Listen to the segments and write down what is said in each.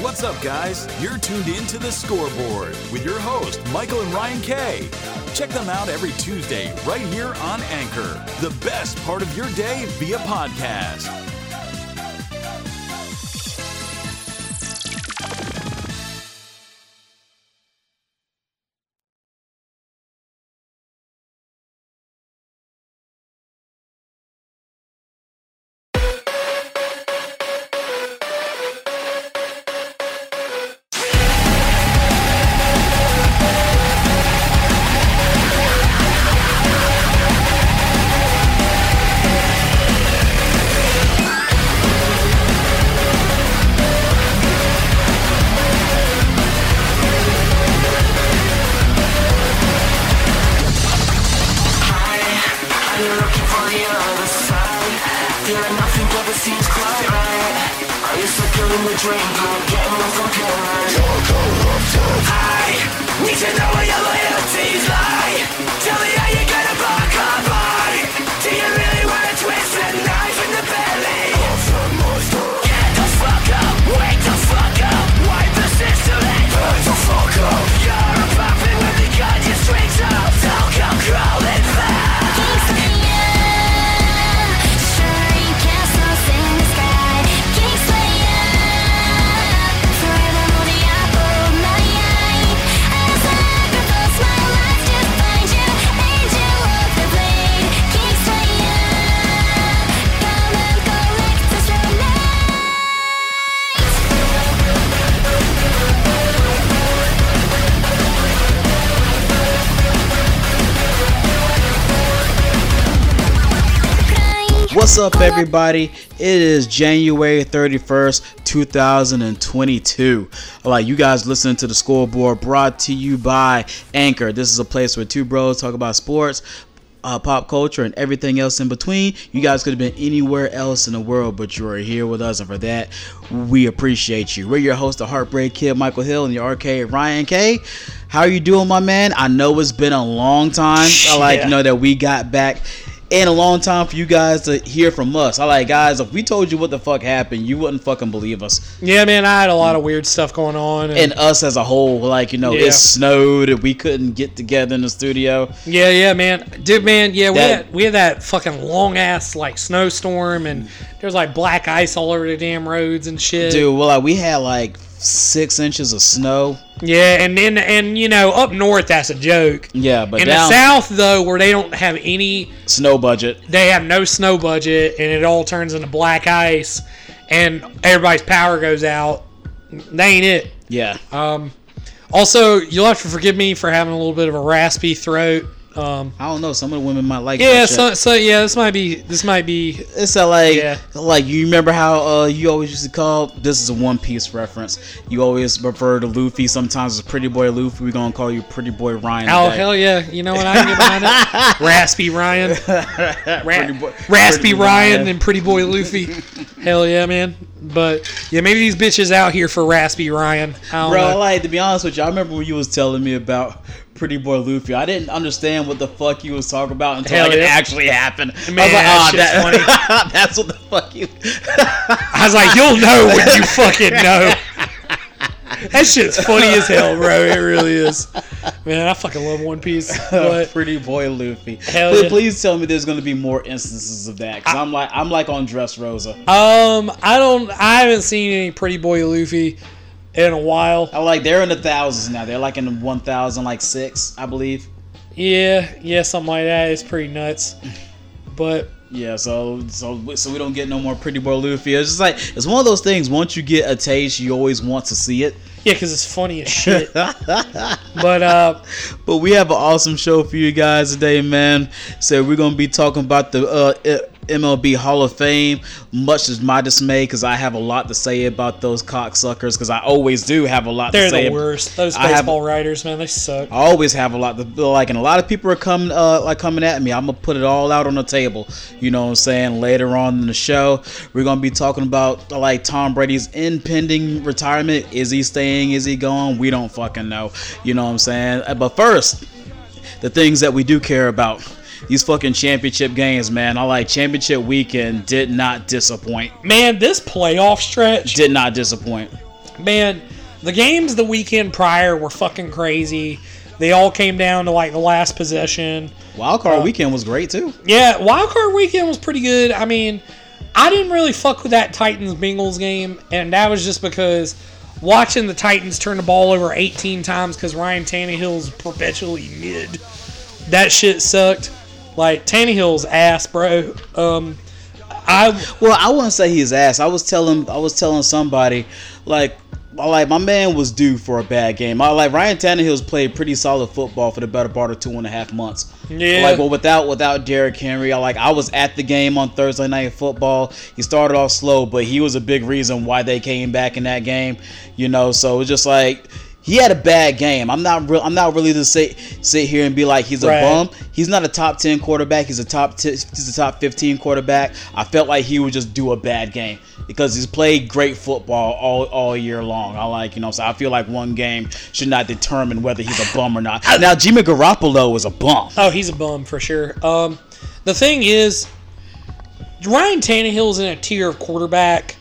What's up, guys? You're tuned in to the scoreboard with your host, Michael and Ryan Kay. Check them out every Tuesday right here on Anchor, the best part of your day via podcast. What's up, everybody? It is January 31st, 2022. All right, you guys listening to the scoreboard brought to you by Anchor. This is a place where two bros talk about sports, uh, pop culture, and everything else in between. You guys could have been anywhere else in the world, but you are here with us, and for that, we appreciate you. We're your host, the Heartbreak Kid, Michael Hill, and the arcade, Ryan K. How are you doing, my man? I know it's been a long time. I like, Yeah. you know, that we got back in a long time for you guys to hear from us. I like guys, if we told you what the fuck happened, you wouldn't fucking believe us. Yeah, man, I had a lot of weird stuff going on. And, And us as a whole, like, you know, Yeah. it snowed and we couldn't get together in the studio. yeah, yeah, man, dude, man, yeah, we had we had that fucking long ass like snowstorm, and there was like black ice all over the damn roads and shit. Dude, well like we had like six inches of snow. Yeah, and then and you know up north that's a joke. Yeah, but In down the south though, where they don't have any, snow budget. they have no snow budget, and it all turns into black ice, and everybody's power goes out. That ain't it. Yeah. Um, also, you'll have to forgive me for having a little bit of a raspy throat. Um, I don't know. Some of the women might like yeah, so, so yeah, this might be this might be It's a, like, Yeah. like you remember how uh, you always used to call this is a One Piece reference. You always refer to Luffy sometimes as Pretty Boy Luffy. We're gonna call you Pretty Boy Ryan. oh today. hell yeah, you know what I can get behind that? Raspy Ryan, Ra- boy- Raspy Ryan, Ryan. and Pretty Boy Luffy. hell yeah, man. But yeah, maybe these bitches out here for Raspy Ryan. I don't Bro, know. like to be honest with you, I remember when you was telling me about Pretty Boy Luffy. I didn't understand what the fuck he was talking about until Hell like, it actually happened. Man, I was like, oh, that, that's what the fuck you. I was like, you'll know when you fucking know. That shit's funny as hell, bro. It really is. Man, I fucking love One Piece. But Pretty Boy Luffy. Hell please, yeah. please tell me there's gonna be more instances of that because I'm like I'm like on Dressrosa. um, I don't. I haven't seen any Pretty Boy Luffy in a while. I like they're in the thousands now. They're like in the one thousand like six, I believe. Yeah, yeah, something like that. It's pretty nuts. But Yeah, so so so we don't get no more Pretty Boy Luffy. It's just like it's one of those things. Once you get a taste, you always want to see it. yeah, because it's funny as shit. but uh, But we have an awesome show for you guys today, man. So we're gonna be talking about the uh, MLB Hall of Fame. Much is my dismay because I have a lot to say about those cocksuckers. Because I always do have a lot they're to say. the worst. Those I have- baseball writers, man, they suck. I always have a lot to like, and a lot of people are coming, uh, like coming at me. I'm gonna put it all out on the table. You know what I'm saying? Later on in the show, we're gonna be talking about like Tom Brady's impending retirement. Is he staying? Is he going? We don't fucking know. You know what I'm saying? Uh, But first, the things that we do care about. These fucking championship games, man. I like championship weekend. Did not disappoint. Man, this playoff stretch, Did not disappoint. man, the games the weekend prior were fucking crazy. They all came down to like the last possession. Wild card uh, weekend was great too. Yeah, wild card weekend was pretty good. I mean, I didn't really fuck with that Titans Bengals game, and that was just because watching the Titans turn the ball over 18 times because Ryan Tannehill's perpetually mid. That shit sucked. Like Tannehill's ass, bro. Um, I Well, I wouldn't say he's ass. I was telling I was telling somebody like like my man was due for a bad game. I like Ryan Tannehill's played pretty solid football for the better part of two and a half months. Yeah. Like, well, without without Derrick Henry, I like I was at the game on Thursday night football. He started off slow, but he was a big reason why they came back in that game. You know, so it was just like he had a bad game. I'm not real. I'm not really to sit sit here and be like he's a Right. bum. He's not a top ten quarterback. He's a top t- he's a top fifteen quarterback. I felt like he would just do a bad game because he's played great football all, all year long. I like you know. So I feel like one game should not determine whether he's a bum or not. Now Jimmy Garoppolo is a bum. Oh, he's a bum for sure. Um, the thing is, Ryan Tannehill's in a tier of quarterback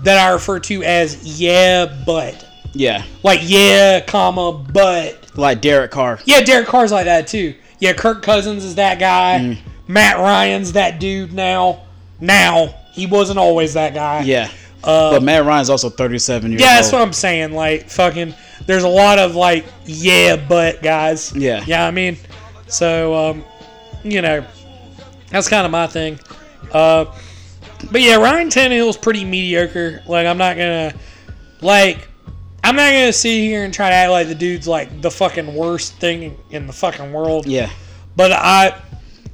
that I refer to as yeah, but Yeah, like yeah, comma, but like Derek Carr. yeah, Derek Carr's like that too. Yeah, Kirk Cousins is that guy. Mm. Matt Ryan's that dude now. Now he wasn't always that guy. Yeah, but Matt Ryan's also 37 years Uh, Yeah, old. that's what I'm saying. Like fucking, there's a lot of like yeah, but guys. Yeah. yeah. I mean, so um, you know, that's kind of my thing. Uh, but yeah, Ryan Tannehill's pretty mediocre. Like I'm not gonna like. I'm not gonna sit here and try to act like the dude's like the fucking worst thing in the fucking world. yeah. But I,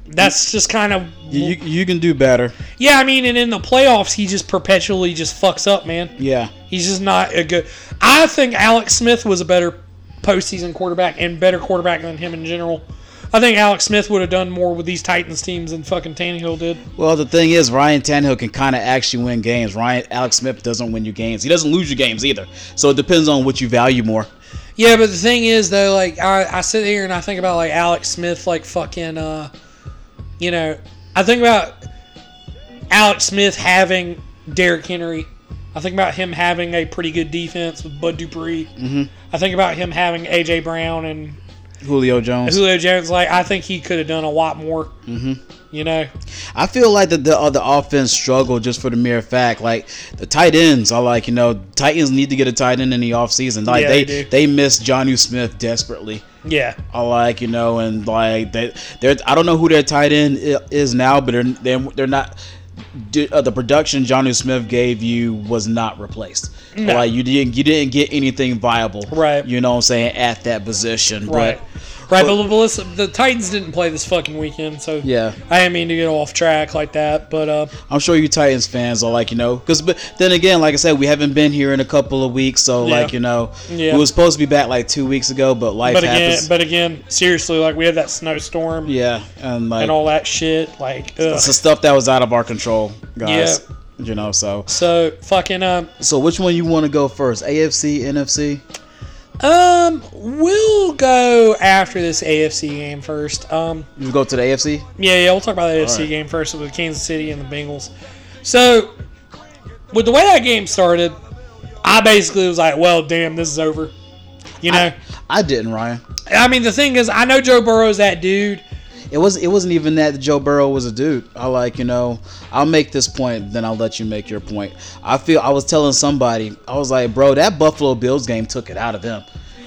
that's just kind of You, you you can do better. yeah. I mean, and in the playoffs, he just perpetually just fucks up, man. Yeah. He's just not a good. I think Alex Smith was a better postseason quarterback and better quarterback than him in general. I think Alex Smith would have done more with these Titans teams than fucking Tannehill did. Well, the thing is, Ryan Tannehill can kind of actually win games. Ryan Alex Smith doesn't win you games. He doesn't lose you games either. So it depends on what you value more. Yeah, but the thing is though, like I, I sit here and I think about like Alex Smith, like fucking, uh, you know, I think about Alex Smith having Derrick Henry. I think about him having a pretty good defense with Bud Dupree. Mm-hmm. I think about him having AJ Brown and Julio Jones. Julio Jones. Like I think he could have done a lot more. Mm-hmm. You know, I feel like the the, uh, the offense struggled just for the mere fact, like the tight ends are like you know Titans need to get a tight end in the offseason. Like Yeah, they they they, miss Jonnu Smith desperately. yeah, I like you know, and like they they're I don't know who their tight end is now, but they're they're, they're not. D- Uh, the production Jonnu Smith gave you was not replaced. No. Like you didn't you didn't get anything viable. Right. You know what I'm saying at that position. right, But right. But, but listen, the Titans didn't play this fucking weekend, so Yeah. I didn't mean to get off track like that. But uh, I'm sure you Titans fans are like, you know, because but then again, like I said, we haven't been here in a couple of weeks, so Yeah. like you know, Yeah. we was supposed to be back like two weeks ago, but life but again, happens. but again, seriously, like we had that snowstorm yeah, and like and all that shit. Like, ugh. it's the stuff that was out of our control, guys. Yeah. You know, so so fucking um so which one you want to go first? AFC, NFC? Um we'll go after this AFC game first. Um You go to the AFC. yeah yeah we'll talk about the AFC right. game first with Kansas City and the Bengals. So with the way that game started, I basically was like, well, damn, this is over. You know. I didn't, Ryan. I mean, the thing is, I know Joe Burrow's that dude. It was it wasn't even that Joe Burrow was a dude. I like you know I'll make this point, then I'll let you make your point. I feel I was telling somebody I was like, bro, that Buffalo Bills game took it out of him.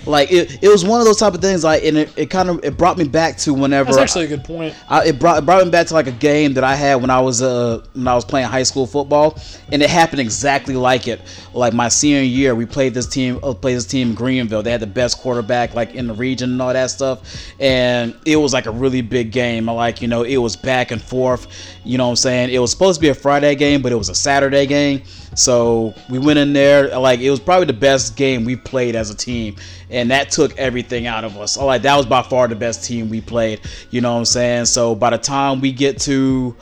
Like it, it was one of those type of things. Like and it, it kind of it brought me back to whenever That's actually a good point. I, it brought it brought me back to like a game that I had when I was uh when I was playing high school football, and it happened exactly like it. Like my senior year, we played this team uh, played this team Greenville. They had the best quarterback like in the region and all that stuff, and it was like a really big game. Like you know it was back and forth. You know what I'm saying? It was supposed to be a Friday game, but it was a Saturday game. So we went in there like it was probably the best game we played as a team, and that took everything out of us. Like that was by far the best team we played. You know what I'm saying? So by the time we get to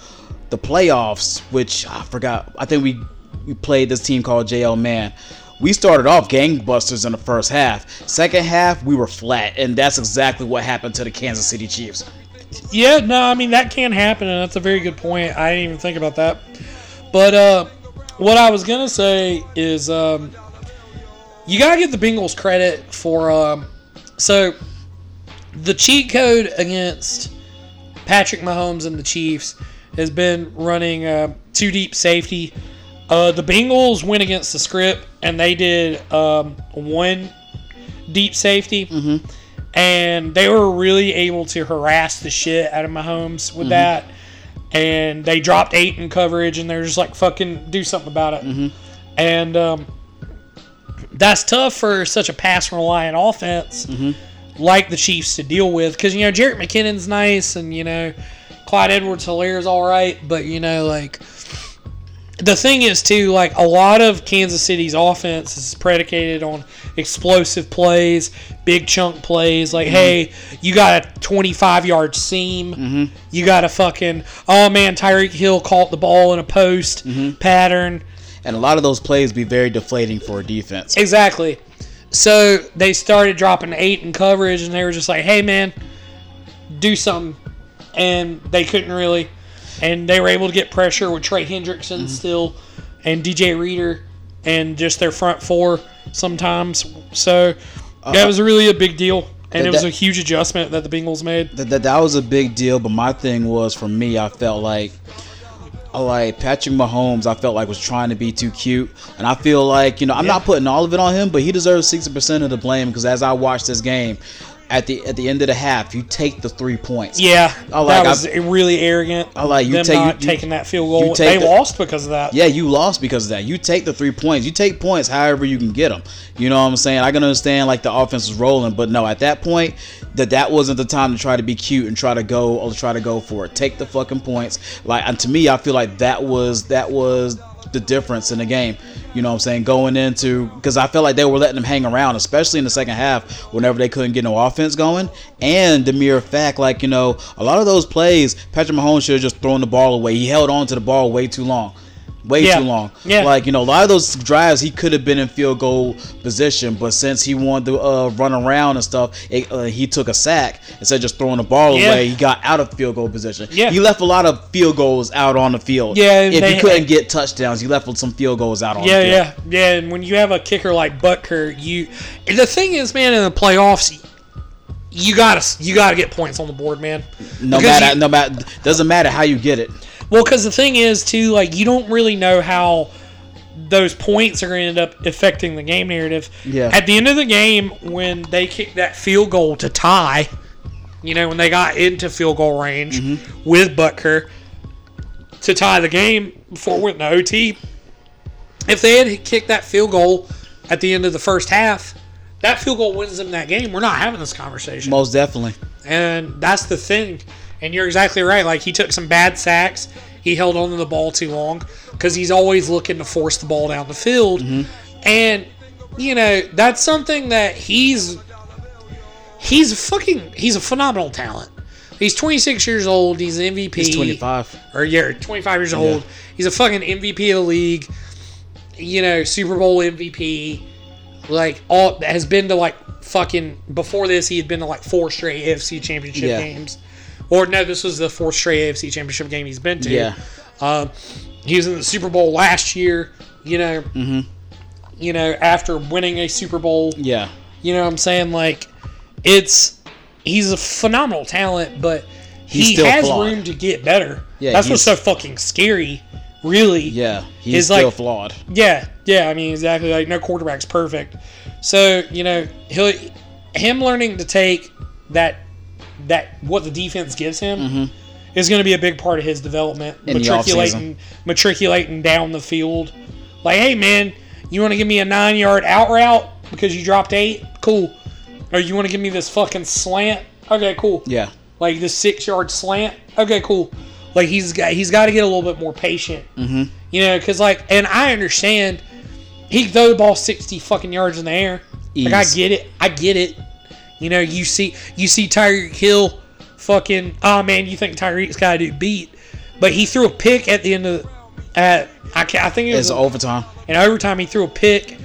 the playoffs, which I forgot, I think we we played this team called JL Mann. We started off gangbusters in the first half. Second half, we were flat, and that's exactly what happened to the Kansas City Chiefs. Yeah, no, I mean that can happen, and that's a very good point. I didn't even think about that. But uh, what I was gonna say is, um, you gotta give the Bengals credit for um, so the cheat code against Patrick Mahomes and the Chiefs has been running uh, two deep safety. Uh, the Bengals went against the script and they did um, one deep safety, and they were really able to harass the shit out of Mahomes with that. And they dropped eight in coverage, and they're just like, "Fucking do something about it." And um, that's tough for such a pass reliant offense like the Chiefs to deal with. Because you know Jerick McKinnon's nice and you know Clyde Edwards Helaire's all right, but you know like the thing is too like a lot of Kansas City's offense is predicated on explosive plays, big chunk plays. Like, mm-hmm. hey, you got a 25 yard seam, mm-hmm. you got a fucking oh man, Tyreek Hill caught the ball in a post mm-hmm. pattern. And a lot of those plays be very deflating for a defense. Exactly. So they started dropping eight in coverage, and they were just like, "Hey, man, do something," and they couldn't really. And they were able to get pressure with Trey Hendrickson Mm-hmm. still, and DJ Reader, and just their front four sometimes. So that was really a big deal, and Uh, That- it was a huge adjustment that the Bengals made. that, that, that was a big deal. But my thing was for me, I felt like, I like Patrick Mahomes. I felt like was trying to be too cute, and I feel like you know I'm not putting all of it on him, but he deserves sixty percent of the blame because as I watched this game, at the at the end of the half, you take the three points. Yeah, I like- that was really arrogant. I like you them take- you- taking that field goal. They the- lost because of that. Yeah, you lost because of that. You take the three points. You take points however you can get them. You know what I'm saying? I can understand like the offense is rolling, but no, at that point, that that wasn't the time to try to be cute and try to go or try to go for it. Take the fucking points. Like and to me, I feel like that was that was the difference in the game. You know what I'm saying? Going into because I felt like they were letting them hang around, especially in the second half, whenever they couldn't get no offense going. And the mere fact, like you know, a lot of those plays, Patrick Mahomes should have just thrown the ball away. He held on to the ball way too long way Yeah. too long. Yeah. Like, you know, a lot of those drives he could have been in field goal position, but since he wanted to uh, run around and stuff, it, uh, he took a sack instead of just throwing the ball Yeah. away. He got out of field goal position. Yeah. He left a lot of field goals out on the field. Yeah, If they- he couldn't get touchdowns, he left some field goals out on Yeah, the field. yeah, yeah. And when you have a kicker like Butker, you the thing is, man, in the playoffs, you gotta you gotta get points on the board, man. No Because matter, you- no matter, doesn't matter how you get it. Well, because the thing is, too, like you don't really know how those points are going to end up affecting the game narrative. Yeah. At the end of the game, when they kicked that field goal to tie, you know, when they got into field goal range Mm-hmm. with Butker to tie the game before it went to OT, if they had kicked that field goal at the end of the first half, that field goal wins them that game. We're not having this conversation. Most definitely. And that's the thing. And you're exactly right. Like he took some bad sacks. He held on to the ball too long because he's always looking to force the ball down the field. Mm-hmm. And you know that's something that he's he's a fucking he's a phenomenal talent. He's 26 years old. He's an MVP. He's 25. Or yeah, 25 years old. He's a fucking MVP of the league. You know, Super Bowl MVP. Like all has been to like fucking before this he had been to like four straight AFC championship Yeah. games. Or no, this was the fourth straight AFC championship game he's been to. Yeah. Um, he was in the Super Bowl last year, you know. Mm-hmm. You know, after winning a Super Bowl. Yeah. You know what I'm saying? Like, it's he's a phenomenal talent, but he still has flawed. room to get better. Yeah, that's what's so fucking scary. Really. Yeah. He's Is still like- flawed. Yeah, yeah. I mean, exactly. Like, no quarterback's perfect. So you know, he'll him learning to take that that what the defense gives him is going to be a big part of his development. Mm-hmm. In matriculating, matriculating down the field. Like, hey man, you want to give me a nine yard out route because you dropped eight? Cool. Or you want to give me this fucking slant? Okay, cool Yeah. like this six yard slant. Okay, cool. Like he's got he's got to get a little bit more patient. Mm-hmm. You know, because like, and I understand he throw the ball sixty fucking yards in the air. Like I get it, I get it. You know, you see you see Tyreek Hill, fucking. Oh man, you think Tyreek's got to do beat, but he threw a pick at the end of. At I, ca- I think it was It's overtime. in overtime. He threw a pick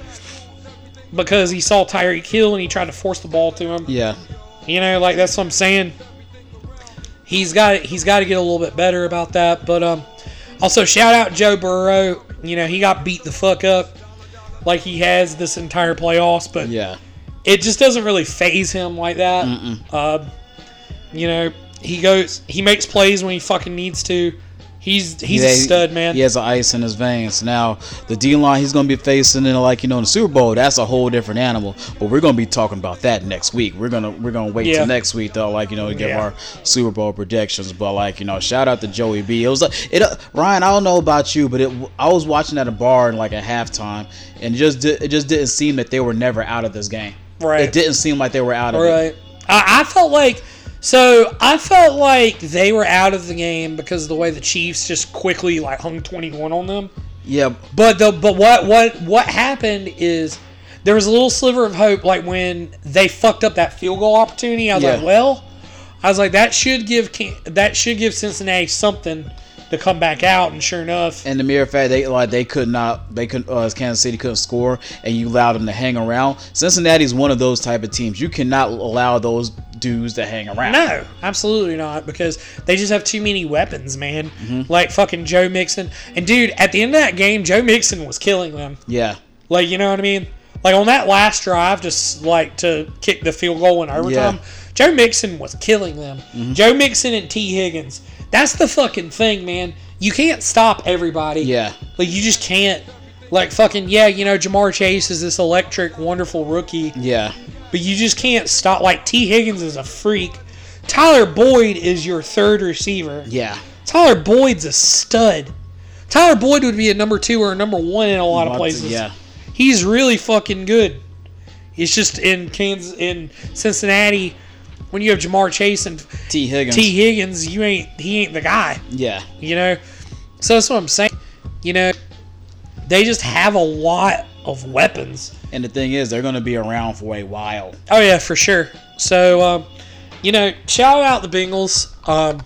because he saw Tyreek Hill and he tried to force the ball to him. Yeah. You know, like that's what I'm saying. He's got he's got to get a little bit better about that. But um, also shout out Joe Burrow. You know, he got beat the fuck up like he has this entire playoffs, but Yeah. It just doesn't really phase him like that. Uh, you know, he goes, he makes plays when he fucking needs to. He's he's a stud, man. He has the ice in his veins. Now, the D line he's going to be facing in like you know in the Super Bowl. That's a whole different animal. But we're going to be talking about that next week. We're gonna we're gonna wait Yeah. till next week though, like you know, to give Yeah. our Super Bowl predictions. But like you know, shout out to Joey B. It was like it. Uh, Ryan, I don't know about you, but it. I was watching at a bar and like at halftime, and it just it just didn't seem that they were never out of this game. Right. It didn't seem like they were out of it. Right. I, I felt like so I felt like they were out of the game because of the way the Chiefs just quickly like hung twenty one on them. Yeah. But the but what what what happened is there was a little sliver of hope like when they fucked up that field goal opportunity. I was Yeah. like, well, I was like that should give that should give Cincinnati something to come back out, and sure enough, And the mere fact they like they could not they could uh, Kansas City couldn't score and you allowed them to hang around. Cincinnati's one of those type of teams. You cannot allow those dudes to hang around. No, absolutely not, because they just have too many weapons, man. Mm-hmm. Like fucking Joe Mixon. And dude, at the end of that game, Joe Mixon was killing them. Yeah. Like, you know what I mean? Like on that last drive, just like to kick the field goal in overtime, Yeah. Mm-hmm. Joe Mixon was killing them. Joe Mixon and Tee Higgins. That's the fucking thing, man. You can't stop everybody. Yeah. Like you just can't. Like fucking yeah, you know Ja'Marr Chase is this electric, wonderful rookie Yeah. but you just can't stop. Like Tee Higgins is a freak. Tyler Boyd is your third receiver. Yeah. Tyler Boyd's a stud. Tyler Boyd would be a number two or a number one in a lot of places. yeah. he's really fucking good. It's just in Kansas, in Cincinnati, when you have Ja'Marr Chase and Tee Higgins. Tee Higgins, you ain't he ain't the guy. yeah. You know, so that's what I'm saying. You know, they just have a lot of weapons. And the thing is, they're going to be around for a while. Oh yeah, for sure. So, um, you know, shout out the Bengals. Um,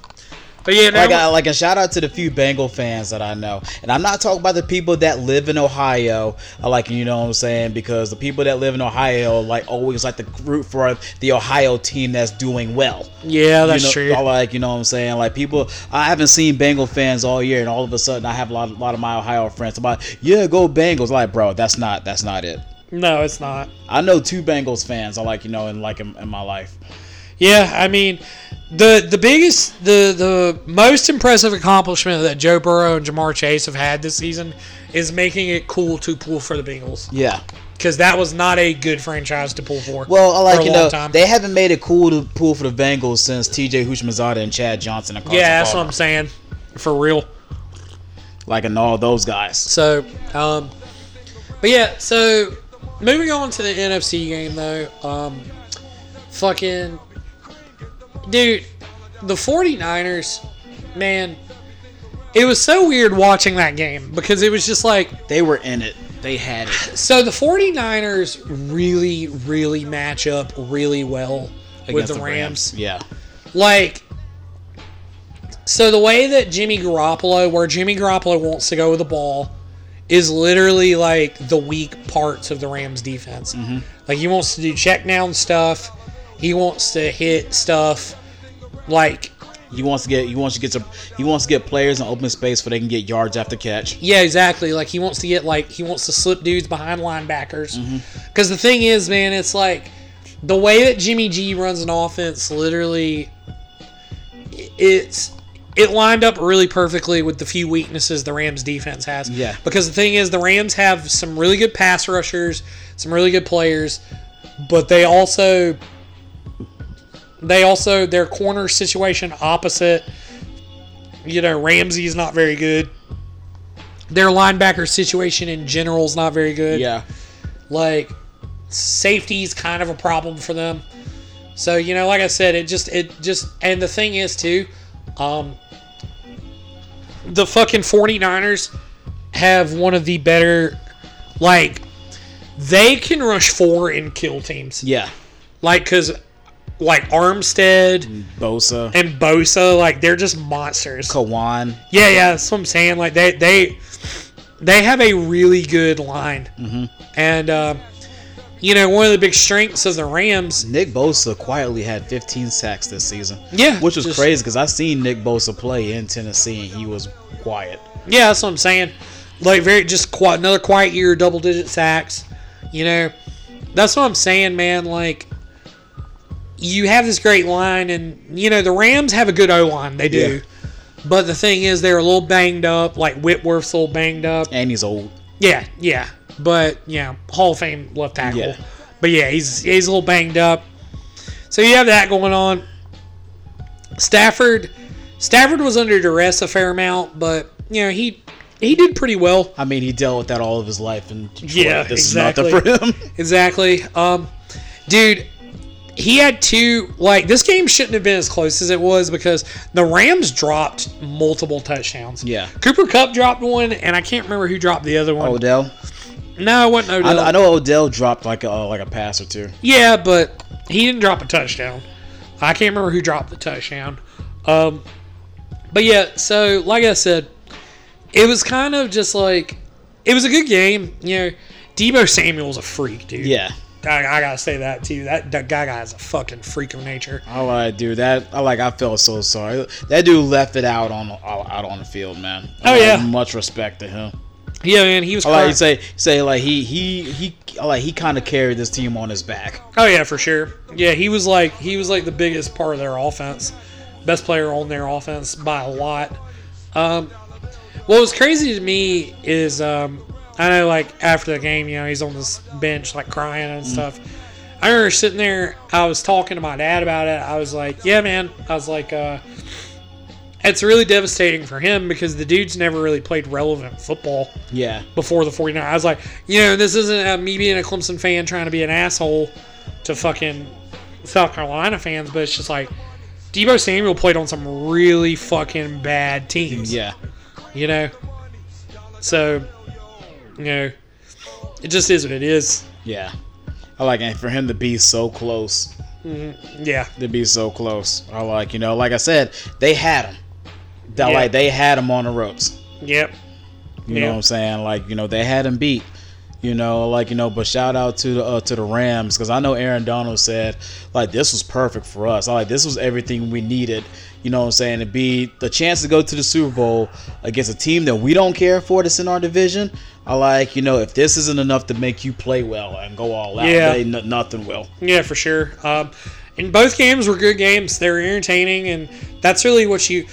but yeah, Like, I, got uh, like a shout out to the few Bengal fans that I know, and I'm not talking about the people that live in Ohio. I like you know what I'm saying because the people that live in Ohio like always like to root for the Ohio team that's doing well. yeah, that's you know, true. Like you know what I'm saying. Like people, I haven't seen Bengal fans all year, and all of a sudden I have a lot, a lot of my Ohio friends about yeah, go Bengals. Like bro, that's not that's not it. No, it's not. I know two Bengals fans. I like you know in like in, in my life. Yeah, I mean, the the biggest, the the most impressive accomplishment that Joe Burrow and Ja'Marr Chase have had this season is making it cool to pull for the Bengals Yeah. because that was not a good franchise to pull for. Well, I like you know time. they haven't made it cool to pull for the Bengals since T.J. Houshmandzadeh and Chad Johnson. And Carson yeah, that's what I'm saying. For real. Like and all those guys. So, um, but yeah, so moving on to the NFC game though, um, fucking, dude, the 49ers, man, it was so weird watching that game because it was just like, They were in it. They had it. so the 49ers really, really match up really well with against the Rams. Yeah. Like, so the way that Jimmy Garoppolo, where Jimmy Garoppolo wants to go with the ball, is literally like the weak parts of the Rams defense. Mm-hmm. Like he wants to do check down stuff. He wants to hit stuff. Like He wants to get. He wants to get some. He wants to get players in open space so they can get yards after catch. yeah, exactly. Like he wants to get like he wants to slip dudes behind linebackers. Mm-hmm. Because the thing is, man, it's like the way that Jimmy G runs an offense. Literally, it's it lined up really perfectly with the few weaknesses the Rams defense has. Yeah. Because the thing is, the Rams have some really good pass rushers, some really good players, but they also they also their corner situation opposite. You know, Ramsey's not very good. Their linebacker situation in general is not very good. Yeah. Like safety's kind of a problem for them. So, you know, like I said, it just it just and the thing is too, um the fucking 49ers have one of the better like they can rush four and kill teams. Yeah. Like cuz like Armstead Bosa. and Bosa, like they're just monsters. Kawan. Yeah, yeah, that's what I'm saying. Like they they they have a really good line, mm-hmm. and uh, you know one of the big strengths of the Rams. Nick Bosa quietly had 15 sacks this season. Yeah, Which was just- crazy because I seen Nick Bosa play in Tennessee and he was quiet. Yeah, that's what I'm saying. like very just qui- another quiet year, double digit sacks. You know, that's what I'm saying, man. Like, you have this great line, and you know the Rams have a good O line. They do, Yeah. but the thing is, they're a little banged up. Like Whitworth's a little banged up. And he's old. Yeah, yeah, but yeah, Hall of Fame left tackle. Yeah. But yeah, he's he's a little banged up. So you have that going on. Stafford, Stafford was under duress a fair amount, but you know he he did pretty well. I mean, he dealt with that all of his life and Yeah, this exactly. is nothing for him. Exactly. Um, dude, he had two. Like this game shouldn't have been as close as it was because the Rams dropped multiple touchdowns. Yeah. Cooper Kupp dropped one, and I can't remember who dropped the other one. Odell. no, it wasn't I, Odell. I know Odell dropped like a like a pass or two. Yeah, but he didn't drop a touchdown. I can't remember who dropped the touchdown. Um, but yeah, so like I said, it was kind of just like it was a good game. You know, Deebo Samuel's a freak, dude. Yeah. I, I gotta say that too. That, that guy guy's a fucking freak of nature. I like, dude. That I like. I felt so sorry. That dude left it out on out on the field, man. I Oh, yeah. much respect to him. Yeah, man, he was. I like you say say like he he he like he kind of carried this team on his back. Oh yeah, for sure. Yeah, he was like he was like the biggest part of their offense, best player on their offense by a lot. Um, what was crazy to me is um, I know like after the game, you know, he's on this bench like crying and stuff. I remember sitting there. I was talking to my dad about it. I was like, "Yeah, man." I was like, uh, "It's really devastating for him because the dude's never really played relevant football." Yeah. before the 49 I was like, you know, this isn't uh, me being a Clemson fan trying to be an asshole to fucking South Carolina fans, but it's just like Deebo Samuel played on some really fucking bad teams. Yeah. You know? So, you know, it just is what it is. Yeah. I like and for him to be so close. Yeah. To be so close. I like, you know, like I said, they had him. That like they had him on the ropes. Yep. You know what I'm saying? Like, you know, they had him beat. You know, like you know, but shout out to the uh, to the Rams because I know Aaron Donald said like this was perfect for us. I like this was everything we needed. You know what I'm saying? To be the chance to go to the Super Bowl against a team that we don't care for that's in our division. I like you know if this isn't enough to make you play well and go all out, Yeah. they, n- nothing will. Yeah, for sure. Um, and both games were good games. They were entertaining, and that's really what you.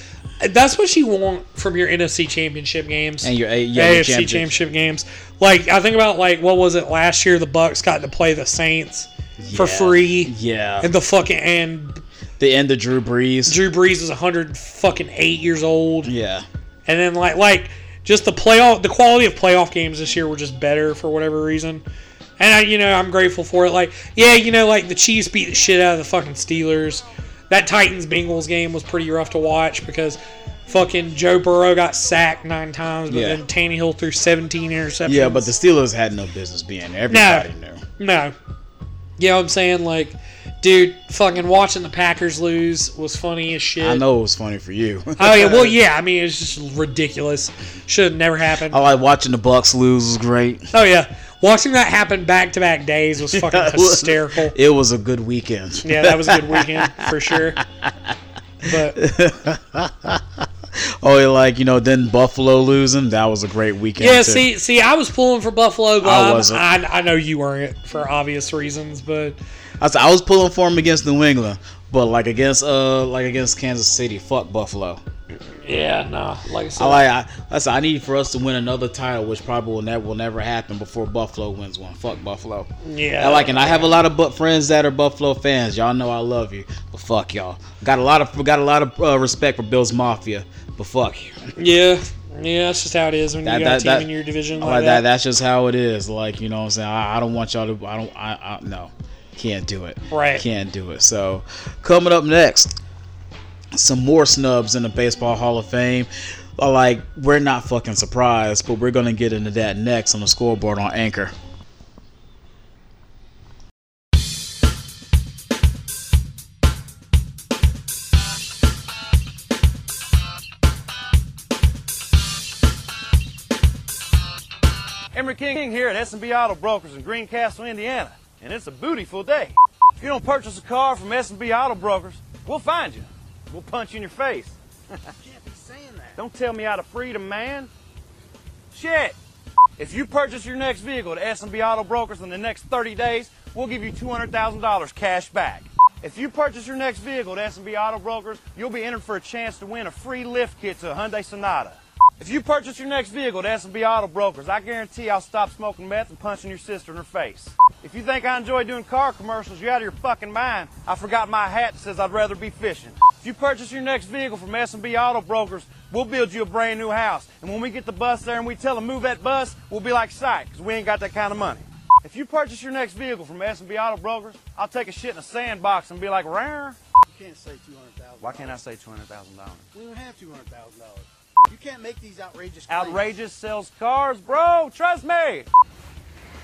That's what you want from your NFC Championship games And your A- yeah, AFC championship. championship games. Like I think about like what was it last year? The Bucks got to play the Saints for free, Yeah, and the fucking and the end of Drew Brees. Drew Brees was hundred fucking eight years old, yeah, and then like like just the playoff, the quality of playoff games this year were just better for whatever reason. And I, you know, I'm grateful for it. Like, yeah, you know, like the Chiefs beat the shit out of the fucking Steelers. That Titans Bengals game was pretty rough to watch because fucking Joe Burrow got sacked nine times, but Yeah. then Tannehill threw 17 interceptions. yeah. But the Steelers had no business being there. Everybody knew. no, you know what I'm saying? Like, dude, fucking watching the Packers lose was funny as shit. I know it was funny for you. Oh yeah, well yeah. I mean, it's just ridiculous. Should have never happened. I like watching the Bucks lose was great. Oh yeah, watching that happen back to back days was fucking It was- hysterical. It was a good weekend. Yeah, that was a good weekend for sure. But Oh, yeah, like you know, then Buffalo losing. That was a great weekend. yeah, too. see, see, I was pulling for Buffalo, but I. I, I know you weren't for obvious reasons, but I was, I was pulling for him against New England, but like against uh like against Kansas City, fuck Buffalo. yeah, no, like I said, I like I, I said I need for us to win another title, which probably will never will never happen before Buffalo wins one. Fuck Buffalo. yeah, I like, and I have a lot of but friends that are Buffalo fans. Y'all know I love you, but fuck y'all. Got a lot of got a lot of uh, respect for Bills Mafia, but fuck you. yeah, yeah. That's just how it is when That- you got that- a team that- in your division like like that. that. That's just how it is. Like you know, what I'm saying I, I don't want y'all to. I don't. I, I no, can't do it. Right. Can't do it. So coming up next, some more snubs in the Baseball Hall of Fame. Uh, Like we're not fucking surprised, but we're gonna get into that next on the scoreboard on Anchor. Emery King here at S&B Auto Brokers in Greencastle, Indiana, and it's a bootyful day. If you don't purchase a car from S&B Auto Brokers, we'll find you. We'll punch you in your face. You can't be saying that. Don't tell me out of freedom, man. Shit. If you purchase your next vehicle at S&B Auto Brokers in the next 30 days, we'll give you $200,000 cash back. If you purchase your next vehicle at S&B Auto Brokers, you'll be entered for a chance to win a free lift kit to a Hyundai Sonata. If you purchase your next vehicle at S&B Auto Brokers, I guarantee I'll stop smoking meth and punching your sister in her face. If you think I enjoy doing car commercials, you're out of your fucking mind. I forgot my hat that says I'd rather be fishing. If you purchase your next vehicle from S&B Auto Brokers, we'll build you a brand new house. And when we get the bus there and we tell them move that bus, we'll be like sight, because we ain't got that kind of money. If you purchase your next vehicle from S&B Auto Brokers, I'll take a shit in a sandbox and be like, rare. You can't say $200,000. Why can't I say $200,000? We don't have two hundred thousand dollars. You can't make these outrageous. claims. Outrageous sells cars, bro. Trust me.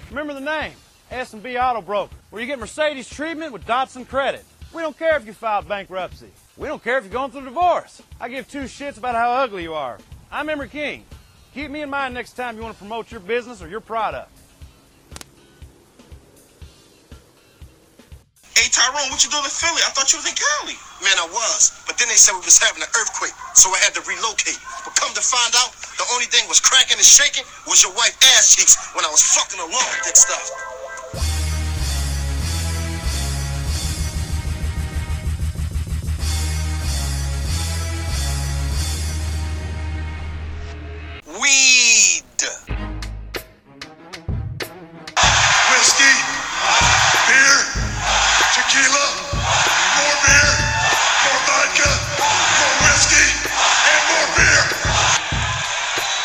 Remember the name, S&B Auto Broker, where you get Mercedes treatment with Datsun credit. We don't care if you filed bankruptcy. We don't care if you're going through divorce. I give two shits about how ugly you are. I'm Emery King. Keep me in mind next time you want to promote your business or your product. Hey Tyrone, what you doing in Philly? I thought you was in Cali. Man, I was, but then they said we was having an earthquake, so I had to relocate. But come to find out, the only thing was cracking and shaking was your wife ass cheeks when I was fucking along with that stuff. Weed. Tequila, more beer, more vodka, more whiskey, and more beer.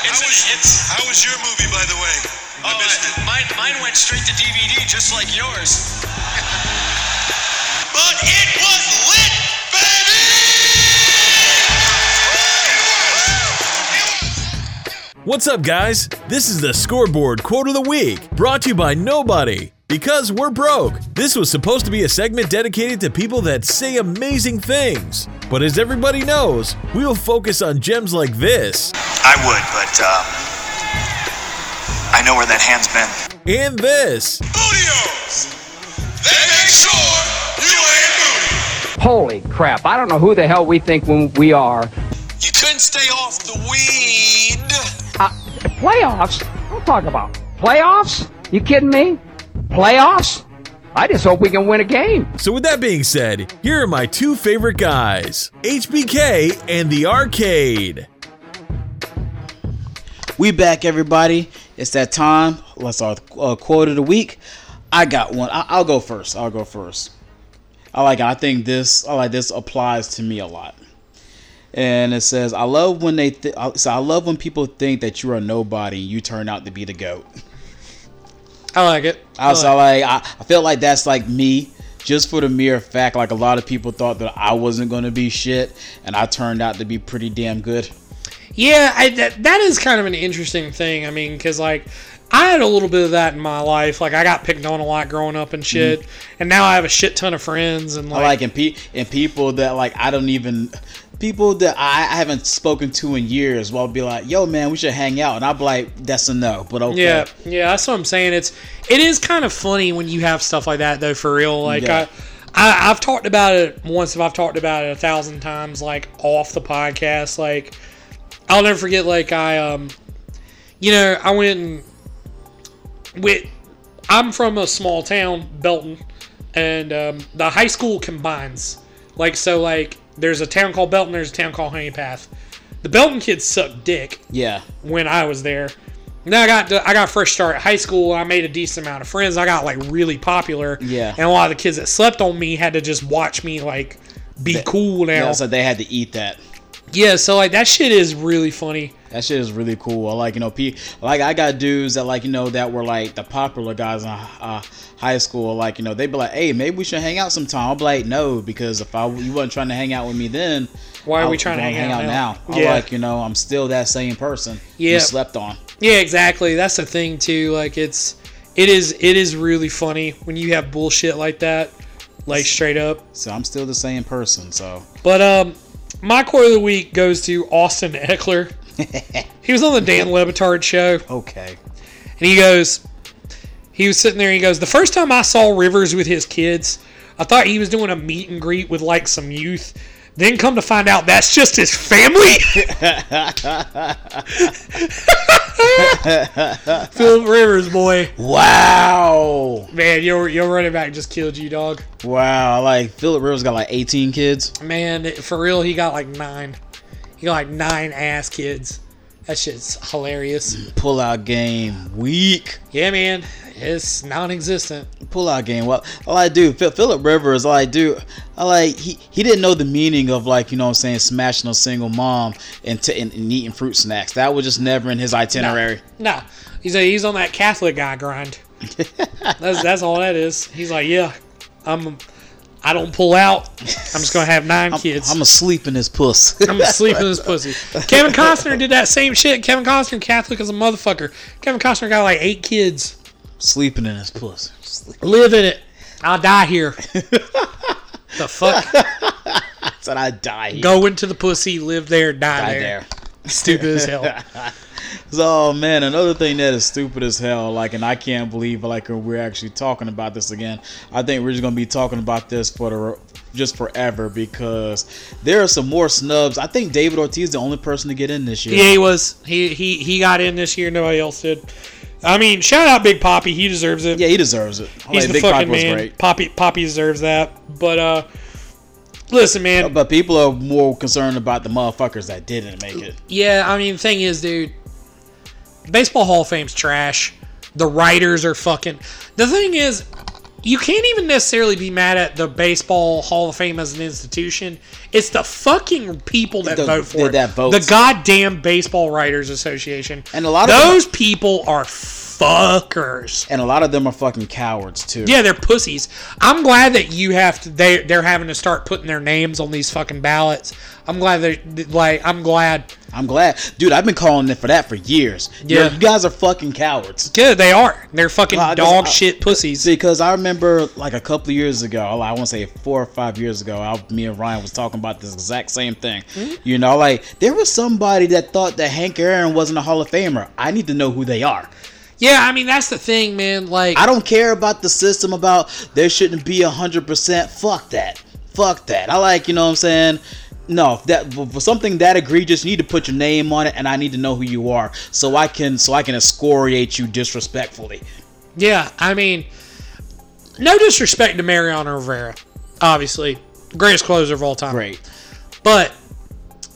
It's, it's, How was your movie, by the way? I oh, missed it. mine, mine went straight to DVD, just like yours. But it was lit, baby! What's up, guys? This is the Scoreboard Quote of the Week, brought to you by Nobody. Because we're broke. This was supposed to be a segment dedicated to people that say amazing things. But as everybody knows, we will focus on gems like this I would, but, uh, I know where that hand's been. and this. Bootios! They make sure you ain't booty. Holy crap, I don't know who the hell we think we are. You couldn't stay off the weed. Uh, playoffs? Don't talk about playoffs? You kidding me? Playoffs? I just hope we can win a game. So, with that being said, here are my two favorite guys HBK and the Arcade. We back, everybody. It's that time. Let's our uh, quote of the week. I got one. I- I'll go first. I'll go first. I like. it. I think this. I like this applies to me a lot. And it says, "I love when they. Th- I- so I love when people think that you're a nobody and you turn out to be the goat." I like it. I was like, I, I feel like that's like me, just for the mere fact, like a lot of people thought that I wasn't gonna be shit, and I turned out to be pretty damn good. Yeah, I, that, that is kind of an interesting thing. I mean, because like I had a little bit of that in my life. Like I got picked on a lot growing up and shit, mm-hmm. and now I have a shit ton of friends and I like, like and, pe- and people that like I don't even people that I, I haven't spoken to in years will be like, "Yo, man, we should hang out," and I'll be like, "That's a no," but okay. yeah, yeah, that's what I'm saying. It's it is kind of funny when you have stuff like that though. For real, like Yeah. I, I I've talked about it once. If I've talked about it a thousand times, like off the podcast, like I'll never forget. Like I um, you know, I went and with I'm from a small town, Belton, and um, the high school combines. Like so, like there's a town called Belton, there's a town called Honea Path. The Belton kids sucked dick yeah, when I was there. now I got to, I got fresh start at high school. I made a decent amount of friends. I got like really popular. Yeah. And a lot of the kids that slept on me had to just watch me like be cool now. yeah. So they had to eat that. Yeah. So like that shit is really funny. That shit is really cool. I like you know, pe- like I got dudes that like you know that were like the popular guys in uh, high school. Like you know, they'd be like, "Hey, maybe we should hang out sometime." I'll be like, "No," because if I you wasn't trying to hang out with me then, Why are I we trying to wanna hang out now? I'm Yeah. like you know, I'm still that same person. Yeah. you slept on. Yeah, exactly. That's the thing too. Like it's it is it is really funny when you have bullshit like that, like straight up. So I'm still the same person. So But um, my quote of the week goes to Austin Ekeler. he was on the Dan Le Batard show. okay, And he goes, he was sitting there. He goes, the first time I saw Rivers with his kids, I thought he was doing a meet and greet with like some youth Then come to find out that's just his family. Philip Rivers, boy. Wow. Man, your your running back just killed you, dog. Wow. Like Philip Rivers got like 18 kids. Man, for real, he got like nine. He got like nine ass kids. That shit's hilarious. Pull out game weak. Yeah, man, it's non-existent. Pull out game. Well, all I do, Philip Rivers, all I do, I like he he didn't know the meaning of like you know what I'm saying smashing a single mom and, t- and, and eating fruit snacks. That was just never in his itinerary. Nah, he's a, he's on that Catholic guy grind. that's that's all that is. He's like, yeah, I'm. I don't pull out. I'm just gonna have 9 kids. I'm asleep in this puss. I'm asleep in this pussy. Kevin Costner did that same shit. Kevin Costner, Catholic as a motherfucker. Kevin Costner got like eight kids. Sleeping in his pussy. Sleep. Live in it. I'll die here. the fuck? Said I die. Here. Go into the pussy, live there, die, Die there. there. Stupid as hell. So man, another thing that is stupid as hell, like, and I can't believe like we're actually talking about this again. I think we're just gonna be talking about this for the just forever because there are some more snubs. I think David Ortiz is the only person to get in this year. Yeah, he was. He he he got in this year. Nobody else did. I mean, shout out Big Poppy. He deserves it. Yeah, he deserves it. I He's the Big fucking Poppy man. great. Poppy Poppy deserves that. But uh, listen, man. But people are more concerned about the motherfuckers that didn't make it. Yeah, I mean, the thing is, dude, Baseball Hall of Fame's trash. The writers are fucking. The thing is, you can't even necessarily be mad at the Baseball Hall of Fame as an institution. It's the fucking people that The- vote for it. that votes. The goddamn Baseball Writers Association. And a lot of those people are fuckers. And a lot of them are fucking cowards too. Yeah, they're pussies. I'm glad that you have to. They they're having to start putting their names on these fucking ballots. I'm glad they like. I'm glad. I'm glad, dude. I've been calling it for that for years. Yeah. you guys are fucking cowards. Good, they are. They're fucking Well, I just- dog I- shit pussies. Because I remember like a couple of years ago, I want to say four or five years ago, I, me and Ryan was talking about this exact same thing. Mm-hmm. You know, like there was somebody that thought that Hank Aaron wasn't a Hall of Famer. I need to know who they are. Yeah, I mean that's the thing, man. Like I don't care about the system about there shouldn't be a hundred percent. Fuck that. Fuck that. I like, you know what I'm saying? No, that for something that egregious, you need to put your name on it, and I need to know who you are, so I can so I can excoriate you disrespectfully. Yeah, I mean, no disrespect to Mariano Rivera, obviously, greatest closer of all time. Great But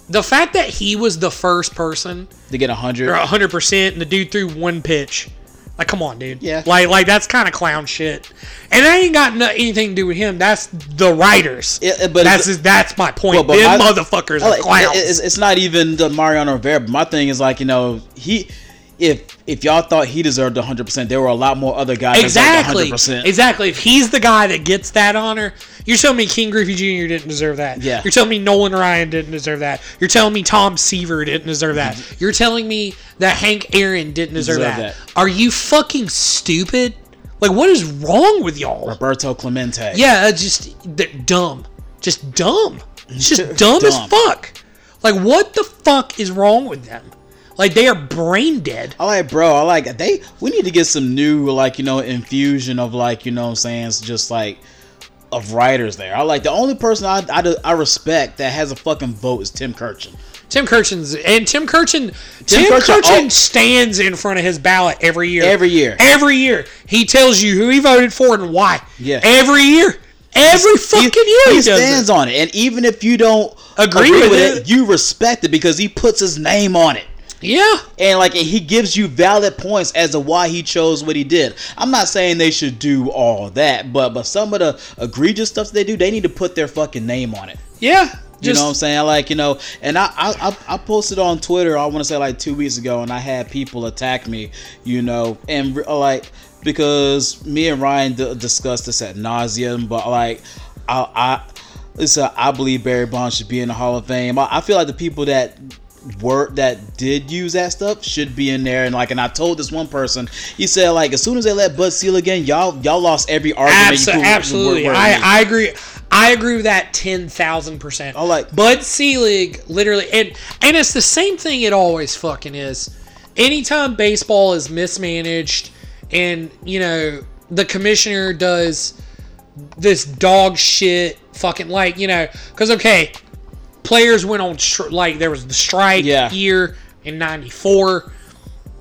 the fact that he was the first person to get a hundred. or 100% and the dude threw one pitch. Like, come on, dude. Yeah. Like, like that's kind of clown shit. And that ain't got no, anything to do with him. That's the writers. Yeah, uh, but that's his, that's my point. Well, but Them my- motherfuckers I are clowns. It's, it's not even the Mariano Rivera. But my thing is like you know he, if if y'all thought he deserved 100, percent there were a lot more other guys Exactly. that deserved 100. Exactly. If he's the guy that gets that honor, you're telling me Ken Griffey Jr. didn't deserve that. Yeah. You're telling me Nolan Ryan didn't deserve that. You're telling me Tom Seaver didn't deserve that. Mm-hmm. You're telling me that Hank Aaron didn't deserve, Deserve that. that. Are you fucking stupid? Like, what is wrong with y'all? Roberto Clemente. Yeah, just they're dumb. Just dumb. It's just dumb, as fuck. Like, what the fuck is wrong with them? Like, they are brain dead. I like, bro. I like they. We need to get some new, like you know, infusion of like you know, what I'm saying, it's just like of writers there. I like the only person I, I, I respect that has a fucking vote is Tim Kurkjian. Tim Kurkjian's and Tim Kurkjian. Tim, Kurkjian- Kurkjian oh. stands in front of his ballot every year. Every year. Every year. He tells you who he voted for and why. Yeah. Every year. Every fucking year he, he stands it. on it, and even if you don't Agree with it. you respect it because he puts his name on it. Yeah. and like he gives you valid points as to why he chose what he did. I'm not saying they should do all that, but but some of the egregious stuff they do, they need to put their fucking name on it. Yeah. You Just, know what I'm saying? Like you know, and I I, I- posted on Twitter. I want to say like two weeks ago, and I had people attack me. You know, and like because me and Ryan d- discussed this at nauseum, but like I I listen, I believe Barry Bonds should be in the Hall of Fame. I, I feel like the people that were that did use that stuff should be in there and like and I told this one person he said like as soon as they let Bud Selig in y'all y'all lost every argument Abso- you absolutely. were- were I. I agree. I agree with that ten thousand percent. I like- Bud Selig literally, and and it's the same thing. It always fucking is. Anytime baseball is mismanaged, and you know the commissioner does this dog shit, fucking like you know, because okay, players went on str- like there was the strike Yeah. year in '94.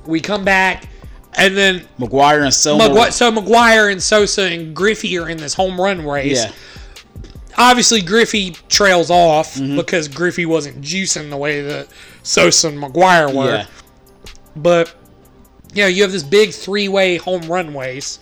We come back, and then McGwire and Selma. Magu- so McGwire and Sosa and Griffey are in this home run race. yeah, Obviously, Griffey trails off Mm-hmm. because Griffey wasn't juicing the way that Sosa and McGwire were. yeah, But you know, you have this big three-way home run race,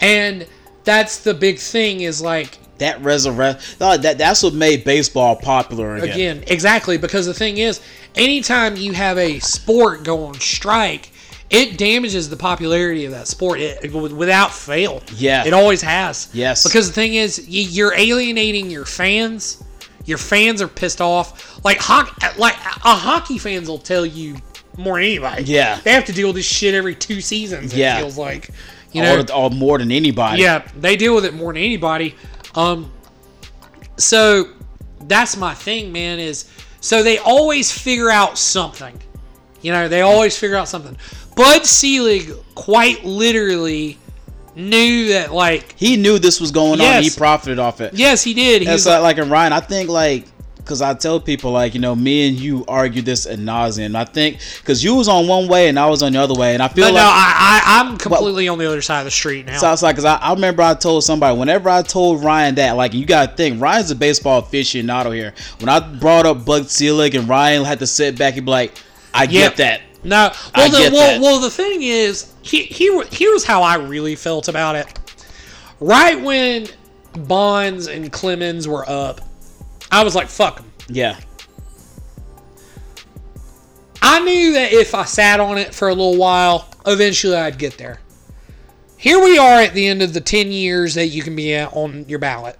and that's the big thing is like that resurrect. oh, that that's what made baseball popular again. again exactly because the thing is, anytime you have a sport go on strike. It damages the popularity of that sport it, without fail. Yeah. it always has. Yes. because the thing is, you're alienating your fans. Your fans are pissed off. Like hockey, like a hockey fans will tell you more than anybody. Yeah. they have to deal with this shit every two seasons. It Yeah. feels like, you know, or, or more than anybody. yeah, they deal with it more than anybody. Um, so that's my thing, man. Is so they always figure out something. You know, they always figure out something. Bud Selig quite literally knew that, like, he knew this was going on. He profited off it. yes, he did. He That's was like, like in Ryan. I think like because I tell people like you know me and you argue this ad nauseum. I think because you was on one way and I was on the other way, and I feel like no, I, I, I'm completely on the other side of the street now. So it's like, cause I, I remember I told somebody whenever I told Ryan that, like, you gotta think Ryan's a baseball aficionado here. When I brought up Bud Selig and Ryan had to sit back, he'd be like, "I Yep. get that." No, I well, the, get well, that. well, the thing is, he, he, here's how I really felt about it. Right when Bonds and Clemens were up, I was like, fuck them. Yeah, I knew that if I sat on it for a little while, eventually I'd get there. Here we are at the end of the 10 years that you can be on your ballot.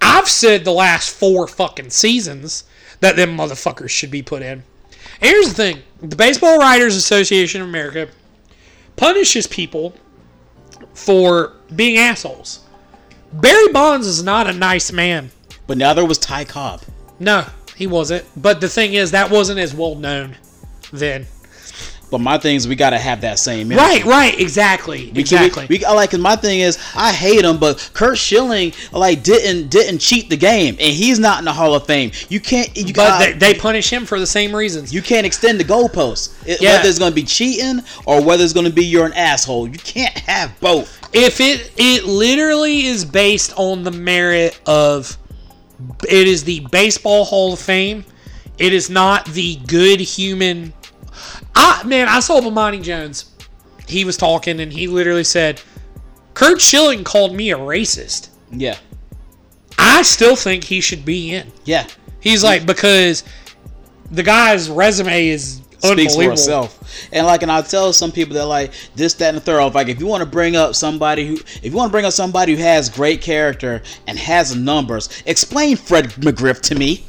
I've said the last four fucking seasons that them motherfuckers should be put in. And here's the thing the Baseball Writers Association of America punishes people for being assholes. Barry Bonds is not a nice man. But now there was Ty Cobb. No, he wasn't. But the thing is, that wasn't as well known then. But my thing is, we gotta have that same. energy. Right, right, exactly, We, exactly. We, we, like, cause my thing is, I hate him, but Kurt Schilling like didn't didn't cheat the game, and he's not in the Hall of Fame. You can't. You but got. they, they punish him for the same reasons. you can't extend the goalposts. It, Yeah. Whether it's going to be cheating or whether it's going to be you're an asshole. You can't have both. if it it literally is based on the merit of it is the baseball hall of fame it is not the good human i man i saw Bomani jones he was talking and he literally said kurt schilling called me a racist Yeah. i still think he should be in Yeah. he's like because the guy's resume is speaks for unbelievable. And like, and I tell some people that like this, that, and the third. Like, if you want to bring up somebody who, if you want to bring up somebody who has great character and has numbers, explain Fred McGriff to me.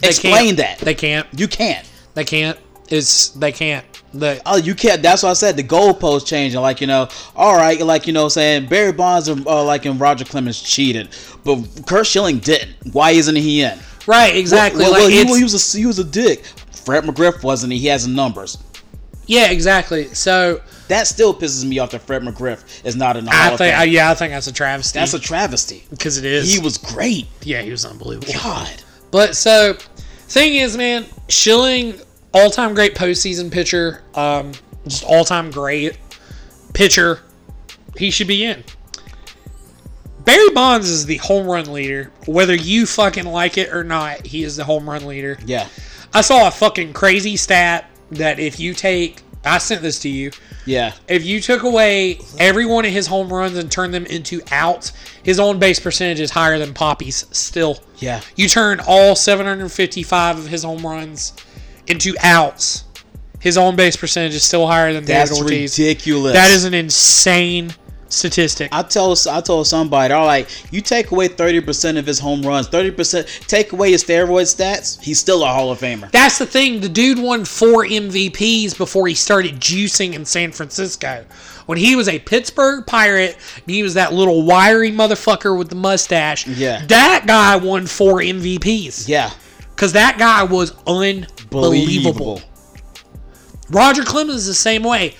They Explain can't- that. they can't You can't. they can't it's they can't the Oh, you can't. That's why I said the goalpost changing. Like you know, all right, like you know, saying Barry Bonds and uh, like and Roger Clemens cheated, but Kurt Schilling didn't. Why isn't he in? right exactly Well, like well, he, he was a he was a dick. Fred McGriff wasn't. He He has numbers. Yeah, exactly. So That still pisses me off that Fred McGriff is not in the Hall I think. I, yeah, I think that's a travesty. That's a travesty. because it is. He was great. yeah, he was unbelievable. God. But so, thing is, man, Schilling, all time great postseason pitcher, um, just all time great pitcher. He should be in. Barry Bonds is the home run leader. Whether you fucking like it or not, he is the home run leader. Yeah. I saw a fucking crazy stat that if you take, I sent this to you. Yeah. If you took away every one of his home runs and turned them into outs, his on base percentage is higher than Poppy's still. Yeah. You turn all 755 of his home runs into outs. His on base percentage is still higher than That's David Ortiz. ridiculous. That is an insane statistic. I tell I told somebody, all right, you take away thirty percent of his home runs, thirty percent, take away his steroid stats, he's still a Hall of Famer. That's the thing. The dude won four MVPs before he started juicing in San Francisco. When he was a Pittsburgh Pirate, he was that little wiry motherfucker with the mustache. Yeah. That guy won four MVPs. Yeah. Because that guy was unbelievable. Believable. Roger Clemens is the same way.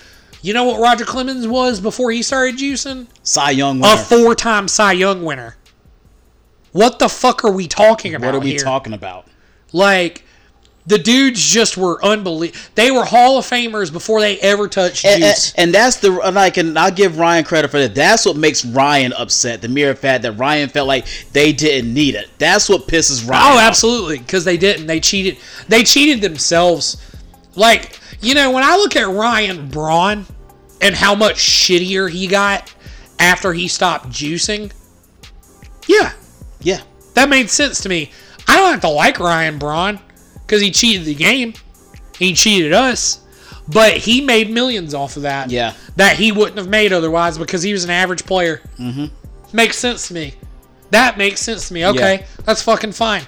You know what Roger Clemens was before he started juicing? Cy Young A four time Cy Young winner. What the fuck are we talking about? What are we here? talking about? Like the dudes just were unbelievable. They were Hall of Famers before they ever touched And, and, juice. and that's the and like, and I'll give Ryan credit for that. That's what makes Ryan upset. The mere fact that Ryan felt like they didn't need it. That's what pisses Ryan. Oh, off. absolutely, because they didn't. They cheated. They cheated themselves. Like you know, when I look at Ryan Braun and how much shittier he got after he stopped juicing, yeah, Yeah, that made sense to me. I don't have to like Ryan Braun because he cheated the game. He cheated us, but he made millions off of that. Yeah. that he wouldn't have made otherwise because he was an average player. Mm-hmm. Makes sense to me. That makes sense to me. Okay, Yeah. that's fucking fine.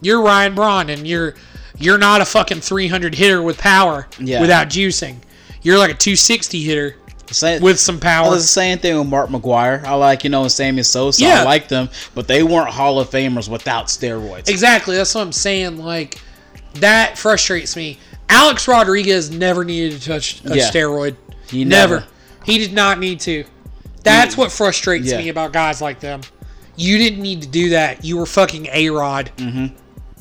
You're Ryan Braun, and you're you're not a fucking 300 hitter with power Yeah. without juicing. You're like a 260 hitter Same, with some Well, power. it's the same thing with Mark McGwire. I like, you know, Sammy Sosa. Yeah. I like them, but they weren't Hall of Famers without steroids. Exactly. That's what I'm saying. Like that frustrates me. Alex Rodriguez never needed to touch a Yeah. steroid. He never. never. He did not need to. That's what frustrates Yeah. me about guys like them. You didn't need to do that. You were fucking a Rod. Mm-hmm.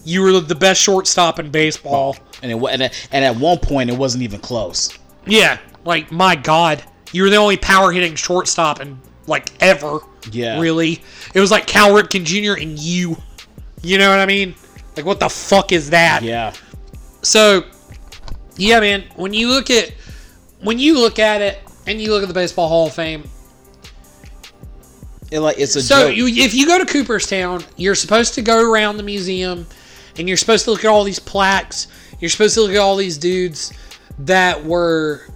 You were the best shortstop in baseball. And, it, and, and at one point, it wasn't even close. Yeah. Like my God, you were the only power hitting shortstop and like ever. Yeah. Really, it was like Cal Ripken Jr. and you. You know what I mean? Like what the fuck is that? Yeah. So, yeah, man. When you look at when you look at it and you look at the Baseball Hall of Fame, It, like, it's a so joke. you, if you go to Cooperstown, you're supposed to go around the museum, and you're supposed to look at all these plaques. You're supposed to look at all these dudes that were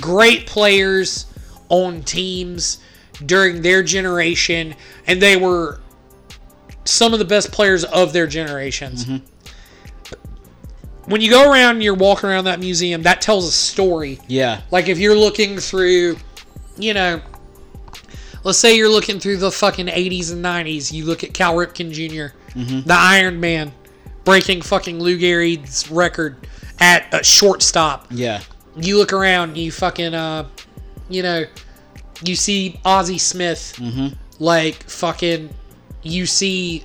great players on teams during their generation, and they were some of the best players of their generations. Mm-hmm. When you go around and you're walking around that museum, that tells a story. yeah. Like if you're looking through, you know, let's say you're looking through the fucking 80s and 90s, you look at Cal Ripken junior mm-hmm. the Iron Man, breaking fucking Lou Gehrig's record at a shortstop. Yeah. You look around, you fucking, uh, you know, you see Ozzie Smith, like fucking, you see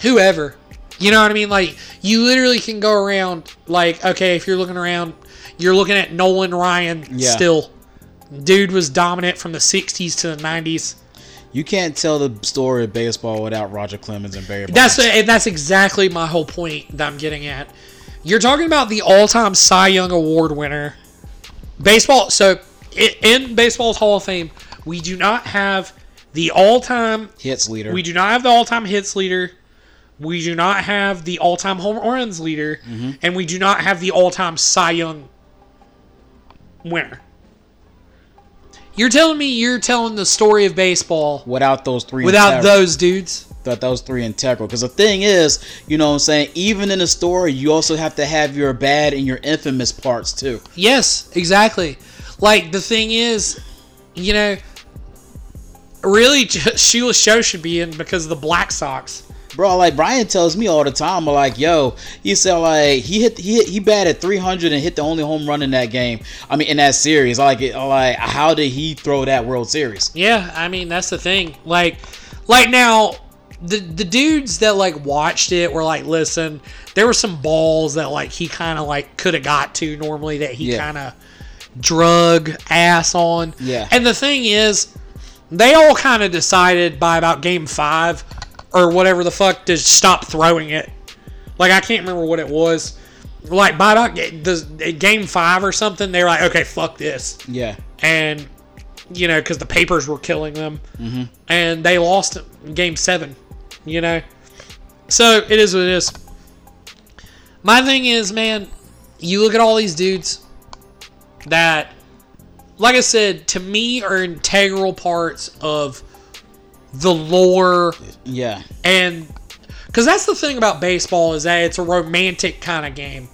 whoever. You know what I mean? Like you literally can go around. Like okay, if you're looking around, you're looking at Nolan Ryan Yeah. still. Dude was dominant from the '60s to the '90s. You can't tell the story of baseball without Roger Clemens and Barry Bonds. That's and that's exactly my whole point that I'm getting at. You're talking about the all-time Cy Young Award winner. Baseball. So in baseball's Hall of Fame, we do not have the all-time hits leader. We do not have the all-time hits leader. We do not have the all-time home runs leader, mm-hmm. and we do not have the all-time Cy Young winner. You're telling me you're telling the story of baseball without those three. without those dudes? That those three integral. Because the thing is, you know what I'm saying, even in a story, you also have to have your bad and your infamous parts too. Yes, exactly. Like the thing is, you know, really, Shoeless Joe should be in because of the Black Sox. Bro, like Brian tells me all the time, I'm like, yo, he said like he hit he hit, he batted 300 and hit the only home run in that game. I mean, in that series, like it. Like, how did he throw that World Series? Yeah, I mean that's the thing. Like, like now, the the dudes that like watched it were like, listen, there were some balls that like he kind of like could have got to normally that he Yeah. kind of drug ass on. Yeah. And the thing is, they all kind of decided by about game five or whatever the fuck to stop throwing it. Like I can't remember what it was. Like by about the game five or something, they were like, okay, fuck this Yeah, and you know because the papers were killing them mm-hmm. and they lost game seven you know? So it is what it is. My thing is man you look at all these dudes that like i said to me are integral parts of the lore. Yeah, and because that's the thing about baseball is that it's a romantic kind of game.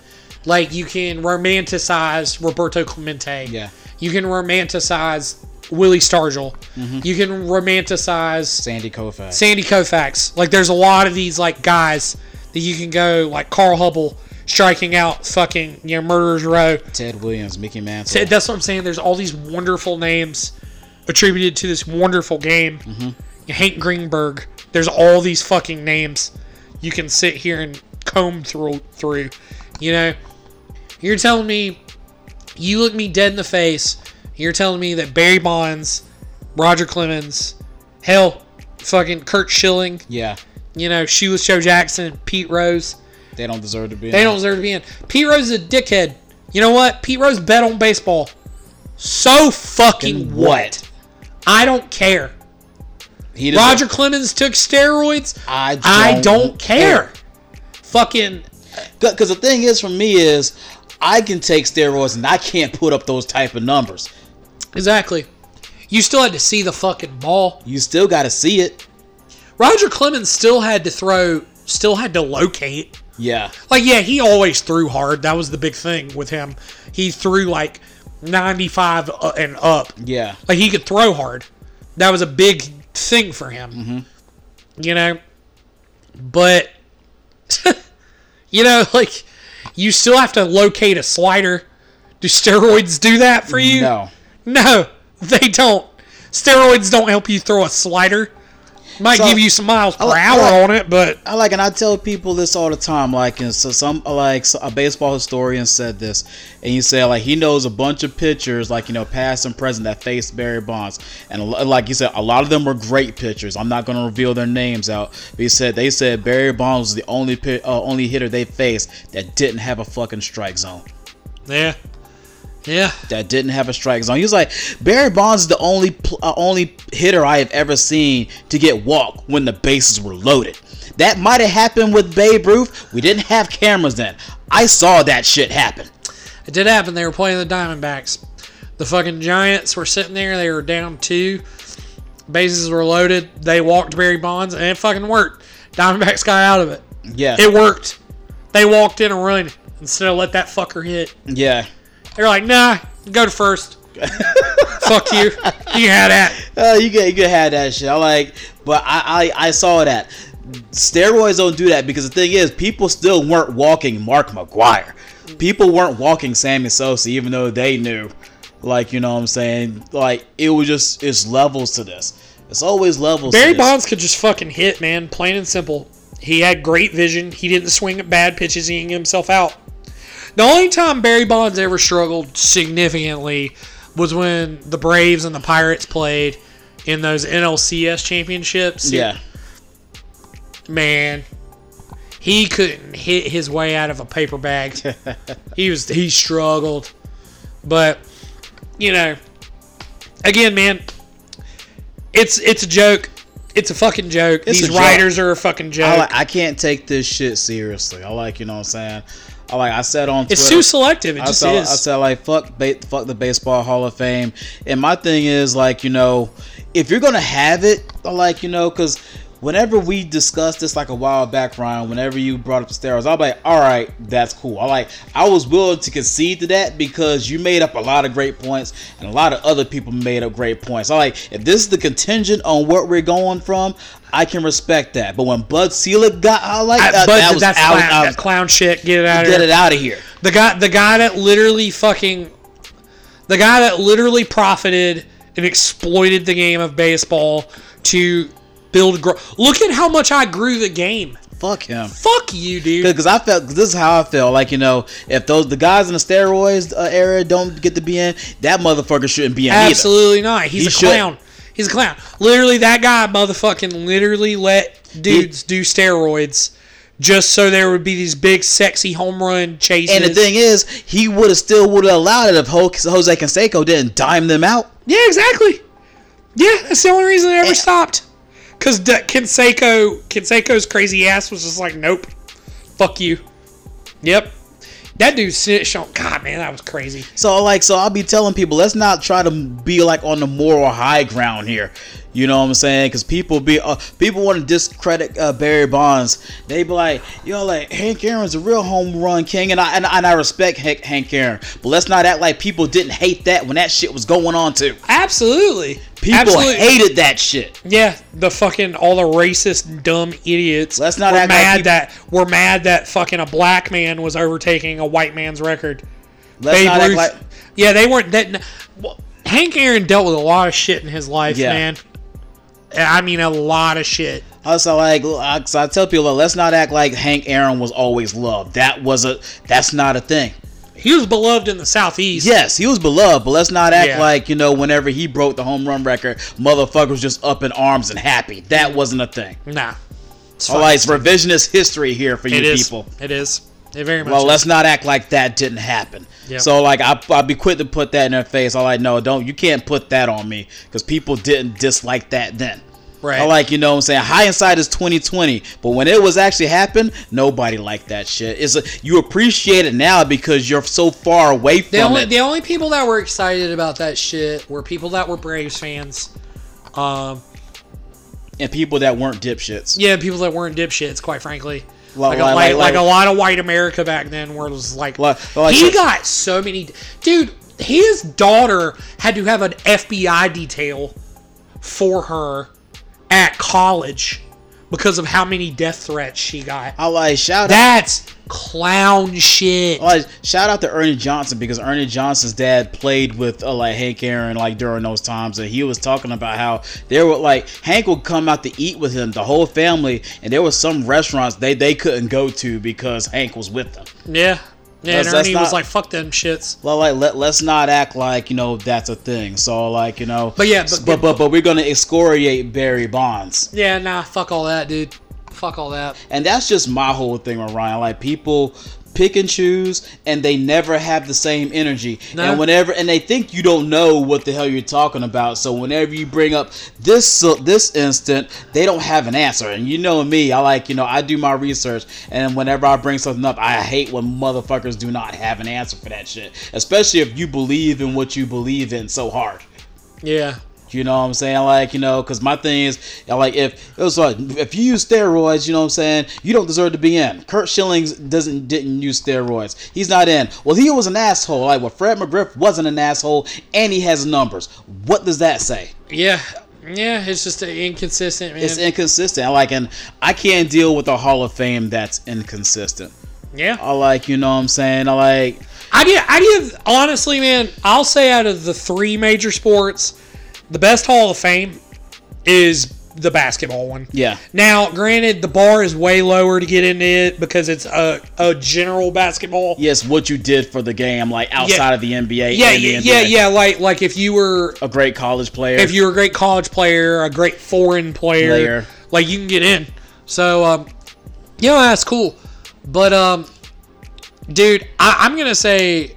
Like you can romanticize roberto clemente. Yeah. you can romanticize willie stargell mm-hmm. you can romanticize Sandy Koufax. sandy koufax like there's a lot of these like guys that you can go like carl hubbell striking out fucking you know murderers row Ted Williams, Mickey Mantle. so that's what I'm saying. There's all these wonderful names attributed to this wonderful game. Mm-hmm. Hank Greenberg. There's all these fucking names you can sit here and comb through. Through, you know. You're telling me, you look me dead in the face. You're telling me that Barry Bonds, Roger Clemens, hell, fucking Kurt Schilling, Yeah, you know, Shoeless Joe Jackson, Pete Rose. they don't deserve to be. They in. don't deserve to be in. Pete Rose is a dickhead. You know what? Pete Rose bet on baseball. So fucking what? what? I don't care. Roger Clemens took steroids. I don't, I don't care. Fucking Because the thing is, for me, is I can take steroids and I can't put up those type of numbers. Exactly. You still had to see the fucking ball. You still got to see it. Roger Clemens still had to throw, still had to locate. Yeah, Like, yeah, he always threw hard. That was the big thing with him. He threw like 95 uh, and up. yeah. Like he could throw hard. That was a big thing for him. You know? But you know, like you still have to locate a slider. Do steroids do that for you? No. No, they don't. Steroids don't help you throw a slider. Might So- give you some miles per like- hour like- on it, but I like, and I tell people this all the time. Like, and so some like a baseball historian said this, and he said like he knows a bunch of pitchers, like you know, past and present that faced Barry Bonds, and like you said, a lot of them were great pitchers. I'm not going to reveal their names out, but he said they said Barry Bonds was the only uh, only hitter they faced that didn't have a fucking strike zone. yeah. Yeah. that didn't have a strike zone. He was like, Barry Bonds is the only uh, only hitter I have ever seen to get walked when the bases were loaded. That might have happened with Babe Ruth. We didn't have cameras then. I saw that shit happen. It did happen. They were playing the Diamondbacks. The fucking Giants were sitting there. They were down two. Bases were loaded. They walked Barry Bonds, and it fucking worked. Diamondbacks got out of it. Yeah, It worked. They walked in a run instead of let that fucker hit. yeah. They're like, nah, go to first. Fuck you. You have that. Uh, you get you can have that shit. I like, but I, I I saw that. Steroids don't do that because the thing is, people still weren't walking Mark McGwire. People weren't walking Sammy Sosa, even though they knew. Like you know what I'm saying? Like it was just it's levels to this. It's always levels. Barry. Bonds could just fucking hit, man. Plain and simple. He had great vision. He didn't swing at bad pitches, eating himself out. The only time Barry Bonds ever struggled significantly was when the Braves and the Pirates played in those NLCS championships. Yeah, Man, he couldn't hit his way out of a paper bag. he was he struggled. But, you know, again, man, it's it's a joke. It's a fucking joke. It's These a joke. writers are a fucking joke. I I can't take this shit seriously. I like you know what I'm saying. I like I said on it's too selective. It I just said, is. I said like fuck, ba- fuck the baseball Hall of Fame. And my thing is like you know, if you're gonna have it, like you know, because whenever we discussed this like a while back, Ryan, whenever you brought up the steroids, I'm like, all right, that's cool. I like I was willing to concede to that because you made up a lot of great points and a lot of other people made up great points. I like if this is the contingent on what we're going from. I can respect that, but when Bud Selig got, I like I- uh, that, but that was that's out, clown, out- that clown shit. Get it out of get here. it out of here. The guy, the guy that literally fucking, the guy that literally profited and exploited the game of baseball to build. Grow. Look at how much I grew the game. Fuck him. Fuck you, dude. Because I felt this is how I felt. Like you know, if those the guys in the steroids uh, era don't get to be in, that motherfucker shouldn't be in Absolutely not. He's He a should. clown. He's a clown. Literally, that guy motherfucking literally let dudes do steroids just so there would be these big, sexy home run chases. And the thing is, he would have still would have allowed it if Jose Canseco didn't dime them out. Yeah, exactly. Yeah, that's the only reason it ever And- stopped. Because Canseco, Canseco's crazy ass was just like, nope, fuck you. Yep. That dude snitched on. God, man, that was crazy. So like, so I'll be telling people, let's not try to be like on the moral high ground here. You know what I'm saying? Because people be uh, people want to discredit uh, Barry Bonds. They be like, yo, like Hank Aaron's a real home run king, and I and, and I respect Hank, Hank Aaron, but let's not act like people didn't hate that when that shit was going on too. Absolutely. People Absolutely. hated that shit. Yeah, the fucking all the racist dumb idiots. Let's not were act like mad that we're mad that fucking a black man was overtaking a white man's record. Let's Babe not act Ruth- like yeah, they weren't that. well, Hank Aaron dealt with a lot of shit in his life, Yeah. man. I mean, a lot of shit. Also, like, I tell people, let's not act like Hank Aaron was always loved. That was a, that's not a thing. He was beloved in the southeast. Yes, he was beloved, but let's not act Yeah. like you know whenever he broke the home run record, motherfuckers just up in arms and happy. That wasn't a thing. Nah. It's All right, it's revisionist history here for you It people. It is. It very much. Well, is. let's not act like that didn't happen. Yep. So, like, I, I'll be quick to put that in their face. I like, no, don't. You can't put that on me because people didn't dislike that then. Right. I like, you know what I'm saying? Hindsight is 2020, but when it was actually happened, nobody liked that shit. It's a, you appreciate it now because you're so far away from The only it. the only people that were excited about that shit were people that were Braves fans. Um, and people that weren't dipshits. yeah, people that weren't dipshits, quite frankly. Like- Like, a, like- like, like- a lot of white America back then, where it was like- he got so many. Dude, his daughter had to have an FBI detail for her at college because of how many death threats she got. I like shout out. That's clown shit. Like, shout out to Ernie Johnson because Ernie Johnson's dad played with uh, like Hank Aaron like during those times, and he was talking about how there were like Hank would come out to eat with him, the whole family, and there were some restaurants they they couldn't go to because Hank was with them. Yeah. Yeah, and Ernie was like, fuck them shits. Well, like let let's not act like you know that's a thing. So like you know, But yeah, but- but but, but we're gonna excoriate Barry Bonds. Yeah, nah, fuck all that, dude. Fuck all that. And that's just my whole thing with Ryan. Like people pick and choose and they never have the same energy. No. And whenever and they think you don't know what the hell you're talking about. So whenever you bring up this uh, this instant, they don't have an answer. And you know me, I like, you know, I do my research and whenever I bring something up, I hate when motherfuckers do not have an answer for that shit. Especially if you believe in what you believe in so hard. Yeah. You know what I'm saying? Like, you know, because my thing is, like, if it was like, if you use steroids, you know what I'm saying, you don't deserve to be in. Kurt Schillings doesn't didn't use steroids. He's not in. Well, he was an asshole. Like, well, Fred McGriff wasn't an asshole, and he has numbers. What does that say? Yeah. Yeah, it's just inconsistent, man. It's inconsistent. I like, and I can't deal with a Hall of Fame that's inconsistent. yeah. I like, you know what I'm saying? I like, I give, I give, honestly, man, I'll say out of the three major sports, the best Hall of Fame is the basketball one. yeah. Now, granted, the bar is way lower to get into it because it's a, a general basketball. Yes, what you did for the game, like outside of the NBA. Yeah, yeah, NBA. yeah, yeah. Like, like if you were A great college player. if you're a great college player, a great foreign player, Player. like you can get in. So, um, you know, that's cool. But, um, dude, I, I'm gonna say,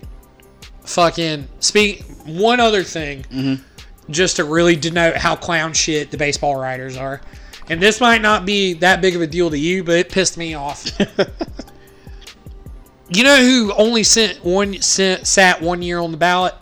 fucking speak one other thing, Mm-hmm. Just to really denote how clown shit the baseball writers are. And this might not be that big of a deal to you, but it pissed me off. you know who only sent one sent, sat one year on the ballot?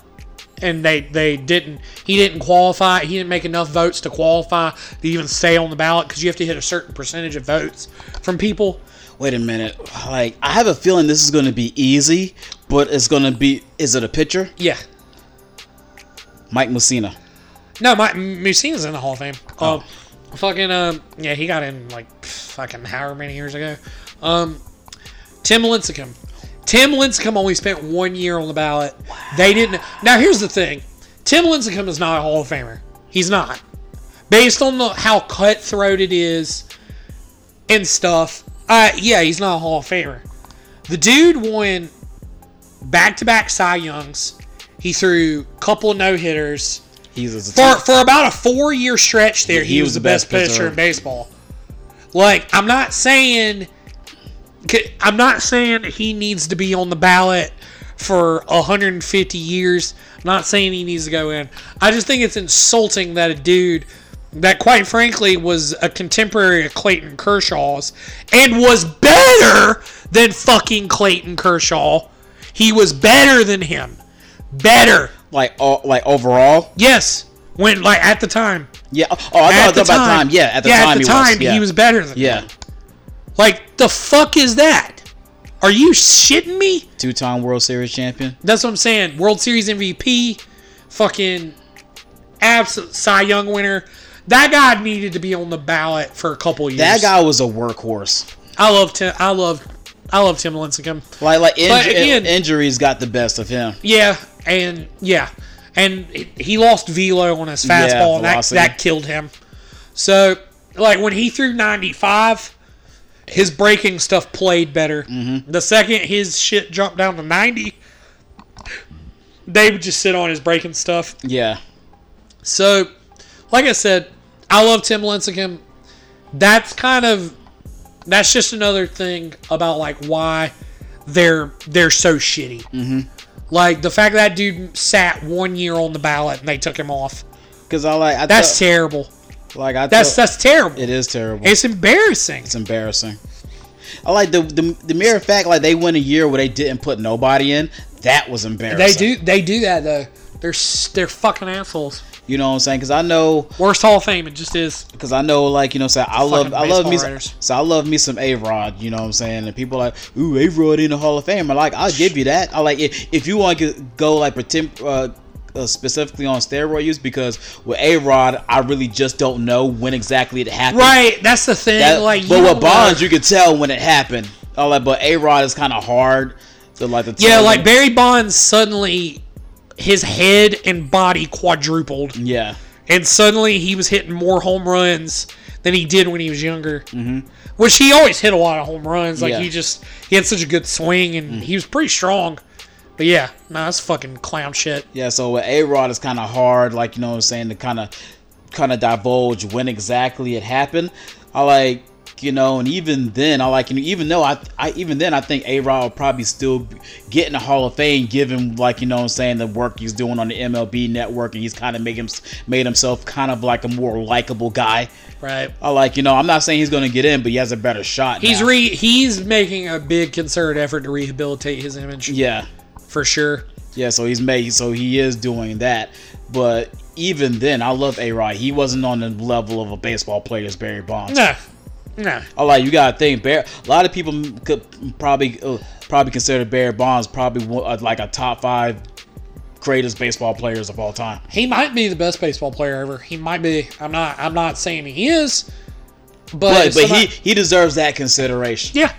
and they they didn't he didn't qualify he didn't make enough votes to qualify to even stay on the ballot because you have to hit a certain percentage of votes from people Wait a minute. Like, I have a feeling this is going to be easy, but it's going to be. Is it a pitcher? yeah Mike Mussina. No my Mussina's in the hall of fame. Oh. um fucking um yeah he got in like fucking however many years ago. Um tim lincecum. Tim lincecum only spent one year on the ballot. They didn't now here's the thing. Tim lincecum is not a hall of famer. He's not. Based on the how cutthroat it is and stuff uh yeah he's not a hall of famer. The dude won back-to-back cy youngs. He threw a couple no-hitters He's for for about a four year stretch there, he, was, the best, pitcher pitcher. in baseball. Like I'm not saying, I'm not saying he needs to be on the ballot for 150 years. I'm not saying he needs to go in. I just think it's insulting that a dude that, quite frankly, was a contemporary of Clayton Kershaw's and was better than fucking Clayton Kershaw. He was better than him. Better. Like all, like overall. Yes. When like at the time. Yeah. Oh, I thought, I thought about time. Yeah, at the yeah, time at the he time was. Yeah. he was better than yeah. him. Like the fuck is that? Are you shitting me? Two-time World Series champion. That's what I'm saying. World Series MVP, fucking absolute Cy Young winner. That guy needed to be on the ballot for a couple years. That guy was a workhorse. I love Tim. I love. I love Tim Lincecum. Like like again- injuries got the best of him. Yeah, and yeah, and he- lost velo on his fastball, and that, that killed him. So, like when he threw 95, his breaking stuff played better. Mm-hmm. The second his shit jumped down to 90, they would just sit on his breaking stuff. Yeah. So, like I said, I love Tim Lincecum. That's kind of that's just another thing about like why they're they're so shitty. Mm-hmm. Like the fact that dude sat one year on the ballot and they took him off. Because I like I That's terrible. like I That's that's terrible. it is terrible. It's embarrassing. It's embarrassing. I like the, the the mere fact like they went a year where they didn't put nobody in. That was embarrassing. They do they do that though. They're they're fucking assholes. You know what I'm saying? Because I know, Worst Hall of Fame. It just is. because I know, like you know, so I love, I love me, writers. so I love me some A Rod. You know what I'm saying? And people are like, ooh, A Rod in the Hall of Fame. I'm like, I'll give you that. I like if, if you want to go like pretend. Uh, uh, specifically on steroid use because with A Rod, I really just don't know when exactly it happened. Right. That's the thing. That- like, but with don't know. Bonds, you could tell when it happened. All like, but A Rod is kind of hard to like. Yeah, like Barry Bonds suddenly his head and body quadrupled. Yeah. And suddenly he was hitting more home runs than he did when he was younger. Mm-hmm. Which he always hit a lot of home runs. Like Yeah. he just he had such a good swing and he was pretty strong. But yeah, no, that's fucking clown shit. Yeah, so with A Rod it's kind of hard, like you know what I'm saying, to kind of kind of divulge when exactly it happened. I like, you know, and even then, I like, and even though I, I even then, I think A Rod will probably still get in the Hall of Fame, given like you know what I'm saying the work he's doing on the MLB Network, and he's kind of made him made himself kind of like a more likable guy. Right. I like, you know, I'm not saying he's gonna get in, but he has a better shot. He's now. re he's making a big concerted effort to rehabilitate his image. yeah. For sure. Yeah, so he's made so he is doing that. But even then, I love A Rod. He wasn't on the level of a baseball player as Barry Bonds. Nah. Nah. I like you gotta think Barry. A lot of people could probably uh, probably consider Barry Bonds probably uh, like a top five greatest baseball players of all time. He might be the best baseball player ever. He might be. I'm not. I'm not saying he is. But, But but he he deserves that consideration. Yeah.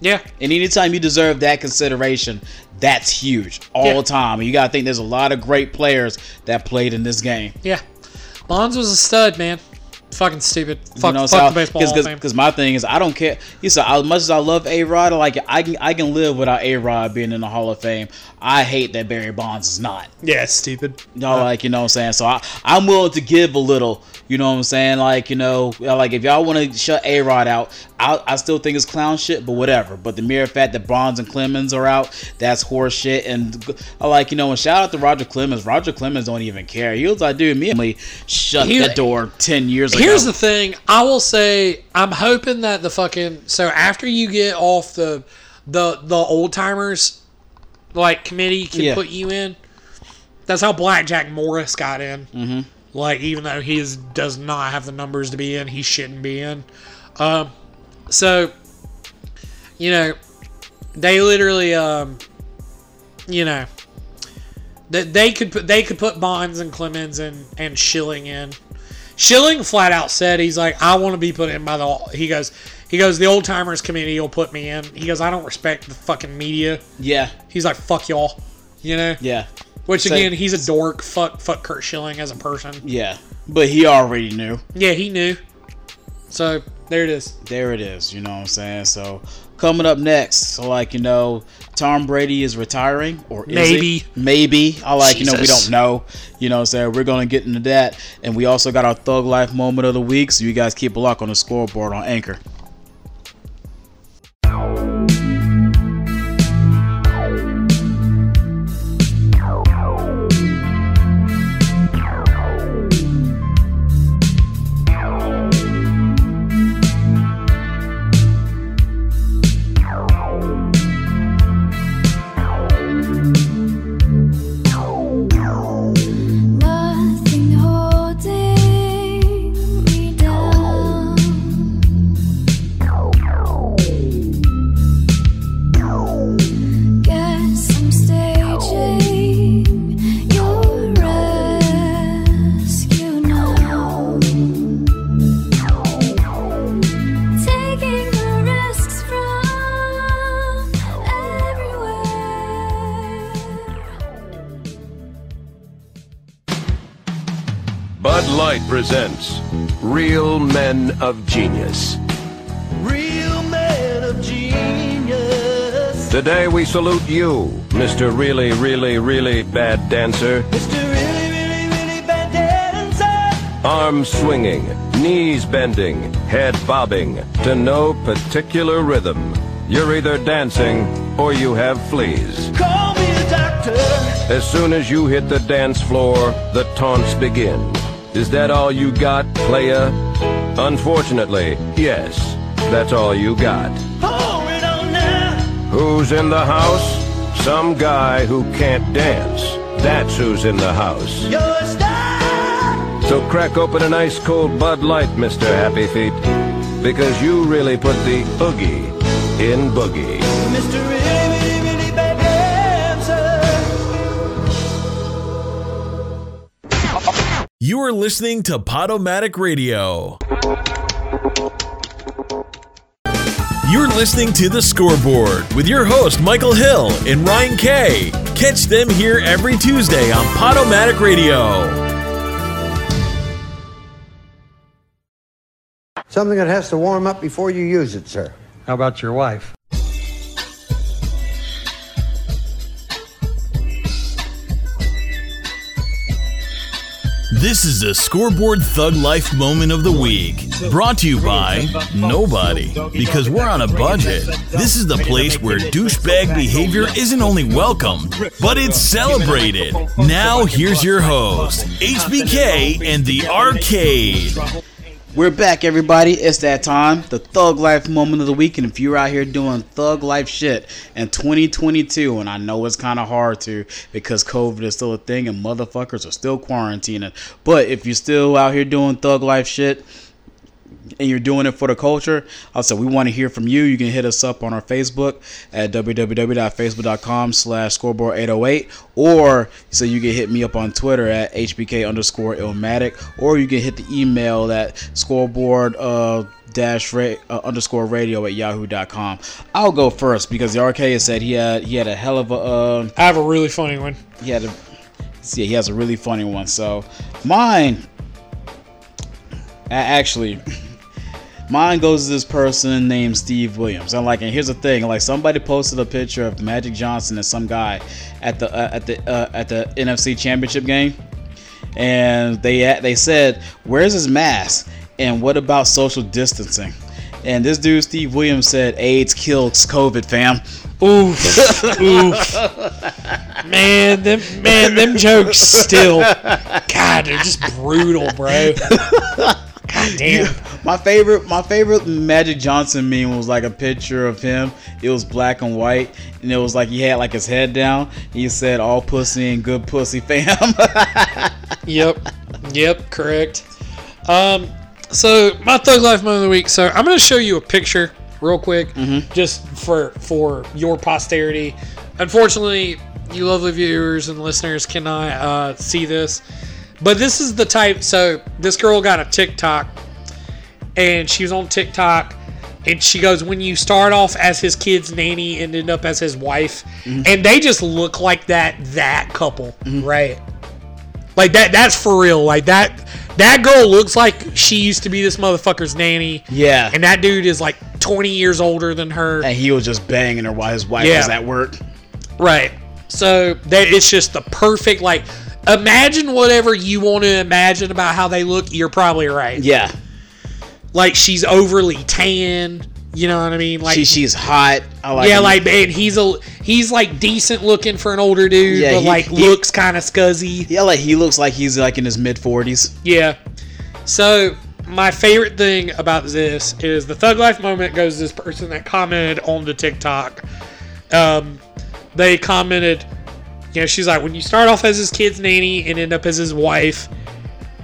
Yeah. And anytime you deserve that consideration, that's huge all Yeah. the time. And you gotta think there's a lot of great players that played in this game. Yeah. Bonds was a stud, man. Fucking stupid. Fuck, you know, fuck the baseball of Fame. because my thing is I don't care. You said as much as I love A Rod, like I can I can live without A Rod being in the Hall of Fame. I hate that Barry Bonds is not. Yeah, it's stupid. No, like you know what I'm saying. So I I'm willing to give a little. You know what I'm saying? Like you know, like if y'all want to shut A Rod out, I I still think it's clown shit, but whatever. But the mere fact that Bonds and Clemens are out, that's horse shit. And I like you know, and shout out to Roger Clemens. Roger Clemens don't even care. He was like, dude, me and me shut He- that door ten years ago. Here's the thing. I will say I'm hoping that the fucking so after you get off the the the old timers like committee can Yeah. put you in. That's how Blackjack Morris got in. Mm-hmm. Like even though he is, does not have the numbers to be in, he shouldn't be in. Um, so you know they literally um, you know that they could put they could put Bonds and Clemens and and Schilling in. Schilling flat out said he's like I want to be put in by the he goes he goes the old timers committee will put me in. He goes I don't respect the fucking media. yeah, He's like fuck y'all, you know. yeah. Which So- again he's a dork. Fuck fuck Kurt Schilling as a person. Yeah, but he already knew. Yeah, he knew. So there it is. There it is. You know what I'm saying? So coming up next, so like you know, Tom Brady is retiring, or is Maybe. it? maybe. I like you know we don't know. You know what I'm saying? We're gonna get into that, and we also got our Thug Life moment of the week. So you guys keep a lock on the scoreboard on Anchor. Light presents real men of genius. Real man of genius. Today we salute you, Mr. Really, Really, Really Bad Dancer. Mr. Really, really, really bad dancer. Arms swinging, knees bending, head bobbing, to no particular rhythm. You're either dancing or you have fleas. Call me a doctor. As soon as you hit the dance floor, the taunts begin. Is that all you got, playa? Unfortunately, yes, that's all you got. It on now. Who's in the house? Some guy who can't dance. That's who's in the house. You're star. So crack open an ice cold Bud Light, Mr. Happy Feet, because you really put the oogie in boogie. You are listening to Podomatic Radio. You're listening to The Scoreboard with your host, Michael Hill and Ryan Kay. Catch them here every Tuesday on Podomatic Radio. Something that has to warm up before you use it, sir. How about your wife? This is a Scoreboard Thug Life Moment of the Week. Brought to you by nobody. Because we're on a budget. This is the place where douchebag behavior isn't only welcomed, but it's celebrated. Now, here's your host, HBK and the Arcade. We're back, everybody. It's that time, the Thug Life moment of the week. And if you're out here doing thug life shit in 2022, and I know it's kind of hard to because COVID is still a thing and motherfuckers are still quarantining, but if you're still out here doing thug life shit, and you're doing it for the culture, I also we want to hear from you. You can hit us up on our Facebook at www.facebook.com slash scoreboard 808 or so you can hit me up on Twitter at HBK underscore Illmatic or you can hit the email at scoreboard uh dash ra- uh, underscore radio at yahoo.com. I'll go first because the arcade said he had he had a hell of a uh, I have a really funny one. he had a yeah he has a really funny one. So mine actually mine goes to this person named Steve Williams. And like and here's the thing, like somebody posted a picture of Magic Johnson and some guy at the uh, at the uh, at the NFC Championship game. And they they said, "Where's his mask? And what about social distancing?" And this dude Steve Williams said, "AIDS kills COVID, fam." Oof, oof. Man, them man, them jokes still. God, they're just brutal, bro. God damn. My favorite, my favorite Magic Johnson meme was like a picture of him. It was black and white, and it was like he had like his head down. He said, "All pussy and good pussy, fam." Yep. Yep, correct. Um, so my thug life moment of the week. So I'm gonna show you a picture real quick, just for for your posterity. Unfortunately, you lovely viewers and listeners cannot uh, see this, but this is the type. So this girl got a TikTok, and she was on TikTok. And she goes, when you start off as his kid's nanny and end up as his wife, mm-hmm. and they just look like that that couple, mm-hmm. right? Like that that's for real. Like that that girl looks like she used to be this motherfucker's nanny. Yeah. And that dude is like 20 years older than her. and he was just banging her while his wife Yeah. was at work. Right. So that it's just the perfect like imagine whatever you want to imagine about how they look, you're probably right. Yeah, Like she's overly tan, you know what I mean? Like she, she's hot. I like yeah, him. like man, he's a he's like decent looking for an older dude, Yeah, but he- like he- looks kind of scuzzy. yeah, like he looks like he's like in his mid forties. Yeah. So my favorite thing about this is the thug life moment goes to this person that commented on the TikTok. Um, they commented, you know, she's like, when you start off as his kid's nanny and end up as his wife,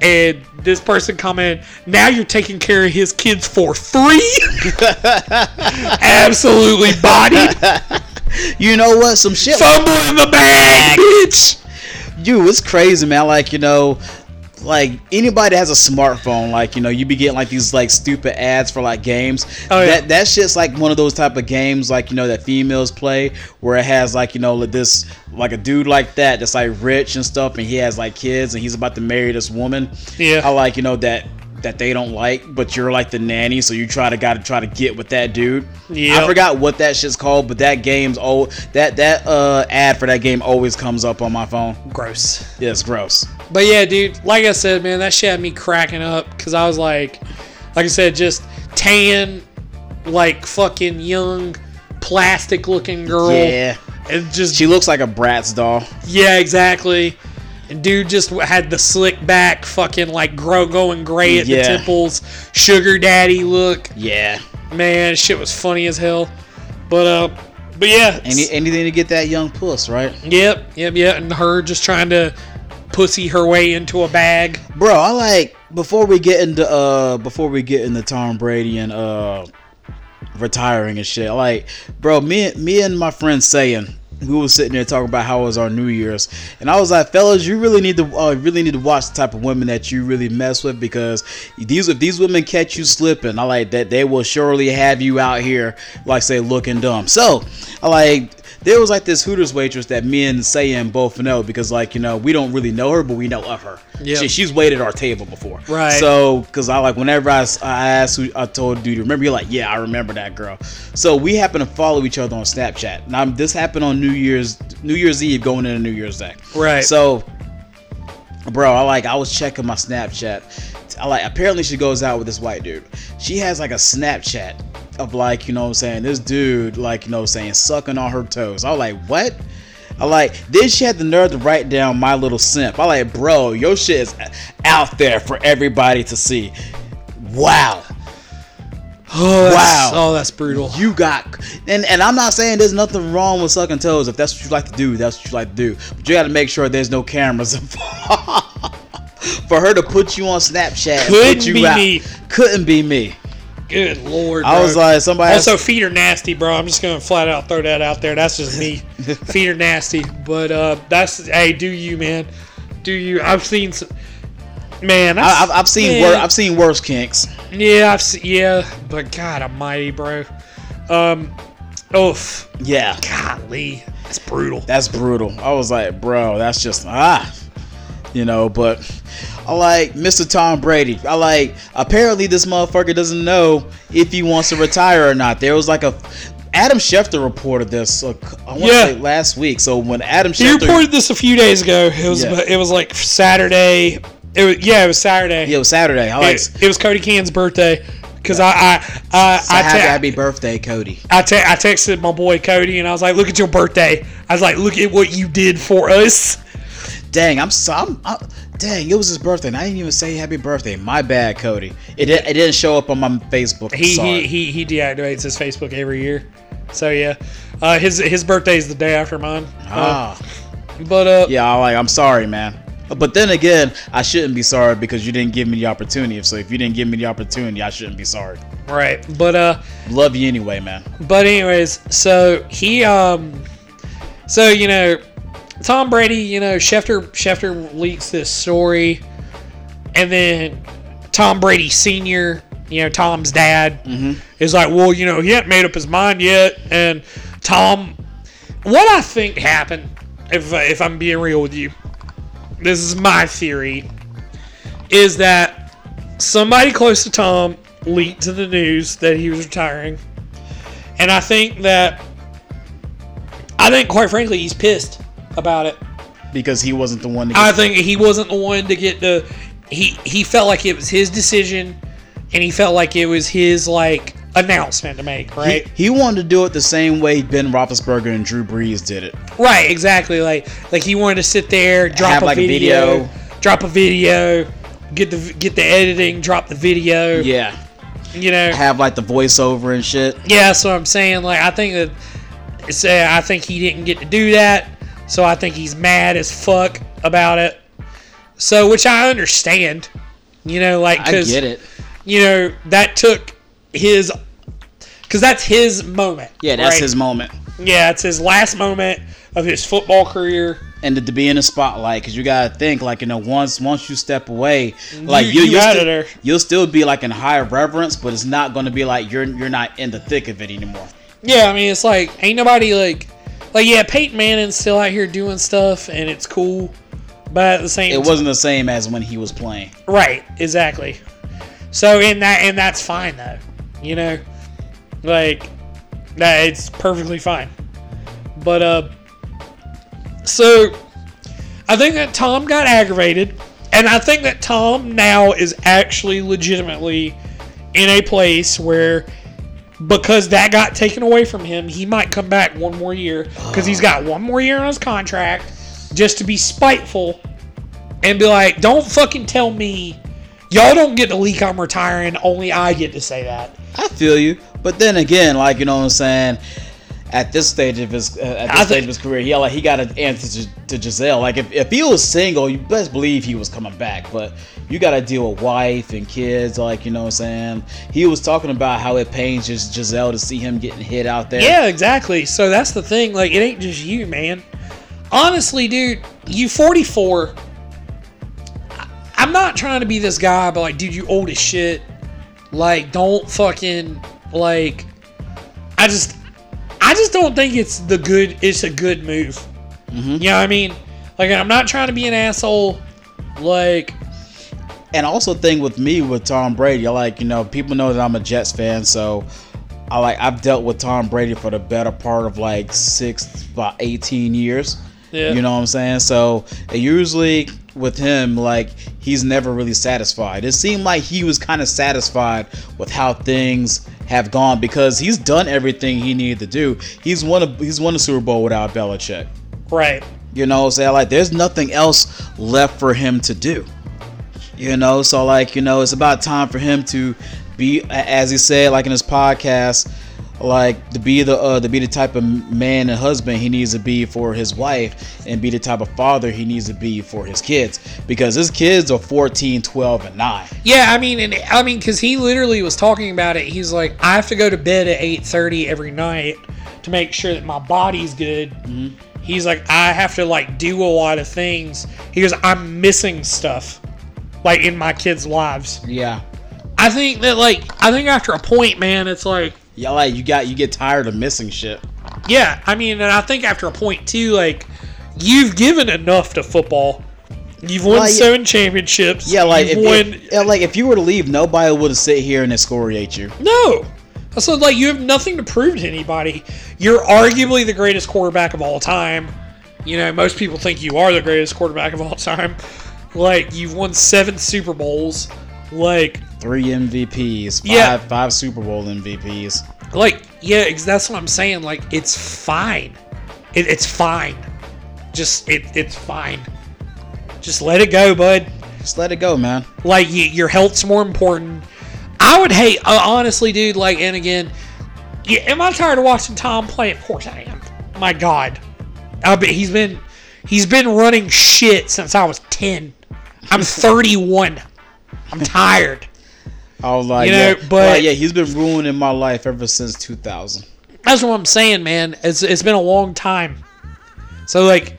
and this person commented, now you're taking care of his kids for free. Absolutely bodied. You know what? Some shit. Fumble in the bag, bitch. you it's crazy man like you know like anybody that has a smartphone like you know you be getting like these like stupid ads for like games Oh, yeah. that that shit's like one of those type of games like you know that females play where it has like you know this like a dude like that that's like rich and stuff and he has like kids and he's about to marry this woman Yeah. i like you know that that they don't like, but you're like the nanny, so you try to gotta try to get with that dude. Yep. I forgot what that shit's called, but that game's oh that that uh ad for that game always comes up on my phone. Gross. Yeah, it's gross. But yeah, dude, like I said, man, that shit had me cracking up because I was like, like I said, just tan, like fucking young, plastic looking girl. Yeah. And just She looks like a Bratz doll. yeah, exactly. And dude just had the slick back, fucking like grow going gray at Yeah. the temples, sugar daddy look. Yeah. Man, shit was funny as hell. But uh, but yeah, Any, anything to get that young puss, right? Yep, yep, yep. And her just trying to pussy her way into a bag. Bro, I like before we get into uh before we get into Tom Brady and uh retiring and shit. Like, bro, me me and my friend saying we was sitting there talking about how was our New Year's, and I was like, fellas, you really need to uh, really need to watch the type of women that you really mess with because these if these women catch you slipping, I like that they will surely have you out here like say looking dumb. So, I like there was like this Hooters waitress that me and Sayan both know because like you know we don't really know her, but we know of her. Yep. She, she's waited our table before. Right. So, because I like whenever I, I asked who I told dude, remember you're like, yeah, I remember that girl. So we happen to follow each other on Snapchat. Now this happened on New Year's New Year's Eve going into New Year's Day. Right. So, bro, I like I was checking my Snapchat. I like apparently she goes out with this white dude. She has like a Snapchat of like you know what I'm saying this dude like you know what I'm saying sucking on her toes. I was like what? I like then she had the nerve to write down my little simp. I like bro, your shit is out there for everybody to see. Wow. Oh, wow. Oh, that's brutal. You got and and I'm not saying there's nothing wrong with sucking toes. If that's what you like to do, that's what you like to do. But you got to make sure there's no cameras involved. For her to put you on Snapchat, Couldn't you be out, me. couldn't be me. Good lord. I bro. was like, somebody Also, has- feet are nasty, bro. I'm just gonna flat out throw that out there. That's just me. feet are nasty, but uh, that's hey, do you, man? Do you? I've seen some. Man, I, I've, I've seen man, wor- I've seen worse kinks. Yeah, I've seen, yeah, but God Almighty, bro. Um, oof. Yeah, golly, that's brutal. That's brutal. I was like, bro, that's just ah, you know. But I like Mr. Tom Brady. I like apparently this motherfucker doesn't know if he wants to retire or not. There was like a Adam Schefter reported this. Uh, I want to Yeah. say last week. So when Adam He Schefter reported this a few days ago. It was Yeah. it was like Saturday. It was yeah, it was Saturday. Yeah, it was Saturday. I like. It, it was Cody Can's birthday because I I I, So I, happy, te- happy birthday, Cody. I, te- I texted my boy Cody and I was like, "Look at your birthday." I was like, "Look at what you did for us." Dang, I'm so I'm, I, dang. It was his birthday, and I didn't even say happy birthday. My bad, Cody. It didn't, it didn't show up on my Facebook. He sorry. he, he he deactivates his Facebook every year. So yeah, uh, his his birthday is the day after mine. Ah. Uh, but uh, yeah, I like. I'm sorry, man. But then again, I shouldn't be sorry because you didn't give me the opportunity. So if you didn't give me the opportunity, I shouldn't be sorry. right. But uh, Love you anyway, man. But anyways, so he um so you know Tom Brady, you know, Schefter Schefter leaks this story and then Tom Brady senior, you know, Tom's dad mm-hmm. is like, "Well, you know, he hadn't made up his mind yet." And Tom what I think happened if if I'm being real with you. This is my theory is that somebody close to Tom leaked to the news that he was retiring. And I think that I think quite frankly he's pissed about it. Because he wasn't the one to get I think he wasn't the one to get the he he felt like it was his decision and he felt like it was his like announcement to make, right? He, he wanted to do it the same way Ben Roethlisberger and Drew Brees did it. Right, exactly. Like like he wanted to sit there, drop Have, a, like, a video, video. drop a video, get the get the editing, drop the video. Yeah. You know, Have like the voiceover and shit. Yeah, that's what I'm saying. Like, I think that it's, uh, I think he didn't get to do that, so I think he's mad as fuck about it. So, which I understand. You know, like I 'cause, get it. You know that took his, because that's his moment. Yeah, that's right? his moment. Yeah, it's his last moment of his football career. And to, be in the spotlight, because you gotta think like you know once once you step away, like You- you, you'll, still, you'll still be like in high reverence, but it's not gonna be like you're you're not in the thick of it anymore. Yeah, I mean, it's like ain't nobody like, like yeah, Peyton Manning's still out here doing stuff, and it's cool, but at the same It wasn't the same as when he was playing. Right, exactly. So in that and that's fine though. You know? Like that it's perfectly fine. But uh so I think that Tom got aggravated and I think that Tom now is actually legitimately in a place where because that got taken away from him, he might come back one more year. Because he's oh. got one more year on his contract just to be spiteful and be like, don't fucking tell me. Y'all don't get to leak I'm retiring, only I get to say that. I feel you, but then again, like you know what I'm saying. At this stage of his uh, at this I stage of his career, he like he got an answer to, to Gisele. Like if, if he was single, you best believe he was coming back. But you got to deal with wife and kids. Like you know what I'm saying. He was talking about how it pains just Gisele to see him getting hit out there. Yeah, exactly. So that's the thing. Like, it ain't just you, man. Honestly, dude, you 44. I- I'm not trying to be this guy, but like, dude, you old as shit. Like, don't fucking like. I just, I just don't think it's the good. It's a good move. Mm-hmm. You know what I mean? Like, I'm not trying to be an asshole. Like, And also thing with me with Tom Brady, I like you know people know that I'm a Jets fan, so I like I've dealt with Tom Brady for the better part of like six about 18 years. Yeah. You know what I'm saying? So usually with him, like he's never really satisfied. It seemed like he was kind of satisfied with how things have gone because he's done everything he needed to do. He's won a he's won a Super Bowl without Belichick. right. You know, so like there's nothing else left for him to do. You know, so like, you know, it's about time for him to be as he said like in his podcast like to be the uh, to be the type of man and husband he needs to be for his wife and be the type of father he needs to be for his kids because his kids are 14 12 and 9 Yeah, I mean, and I mean, because he literally was talking about it. He's like, I have to go to bed at eight thirty every night to make sure that my body's good. He's like, I have to like do a lot of things. He goes, I'm missing stuff, like in my kids' lives. yeah I think that like, I think after a point, man, it's like, yeah like you got you get tired of missing shit yeah. I mean, and I think after a point too, like, you've given enough to football. You've won yeah- seven championships. yeah like if, won if- yeah, like if you were to leave nobody would sit here and excoriate you No. So like you have nothing to prove to anybody. You're arguably the greatest quarterback of all time. You know, most people think you are the greatest quarterback of all time. Like you've won seven Super Bowls. Like three MVPs, five Yeah. five Super Bowl MVPs. like yeah, that's what I'm saying. Like it's fine. It, it's fine. Just it, it's fine. Just let it go, bud. Just let it go, man. Like y your health's more important. I would hate, uh, honestly, dude. Like, and again, yeah, am I tired of watching Tom play? Of course I am. My God, I he's been he's been running shit since I was ten. I'm 31. I'm tired. I was like, You know, yeah, but- like, yeah, he's been ruining my life ever since 2000. That's what I'm saying, man. It's it's been a long time. So like,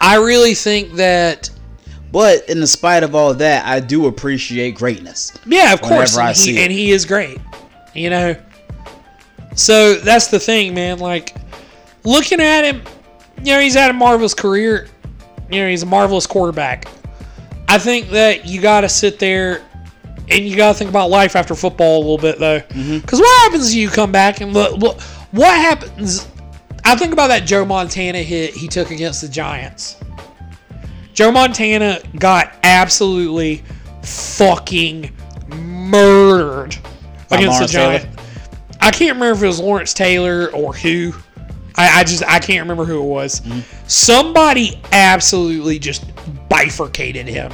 I really think that. But in the spite of all that, I do appreciate greatness. Yeah, of course, I and, see he, and he is great. You know. So that's the thing, man. Like, looking at him, you know, he's had a marvelous career. You know, he's a marvelous quarterback. I think that you got to sit there and you got to think about life after football a little bit, though. Mm-hmm. Because what happens if you come back and look, look, what happens? I think about that Joe Montana hit he took against the Giants. Joe Montana got absolutely fucking murdered By against Lawrence the Taylor? Giants. I can't remember if it was Lawrence Taylor or who. I, I just I can't remember who it was. Mm-hmm. Somebody absolutely just bifurcated him.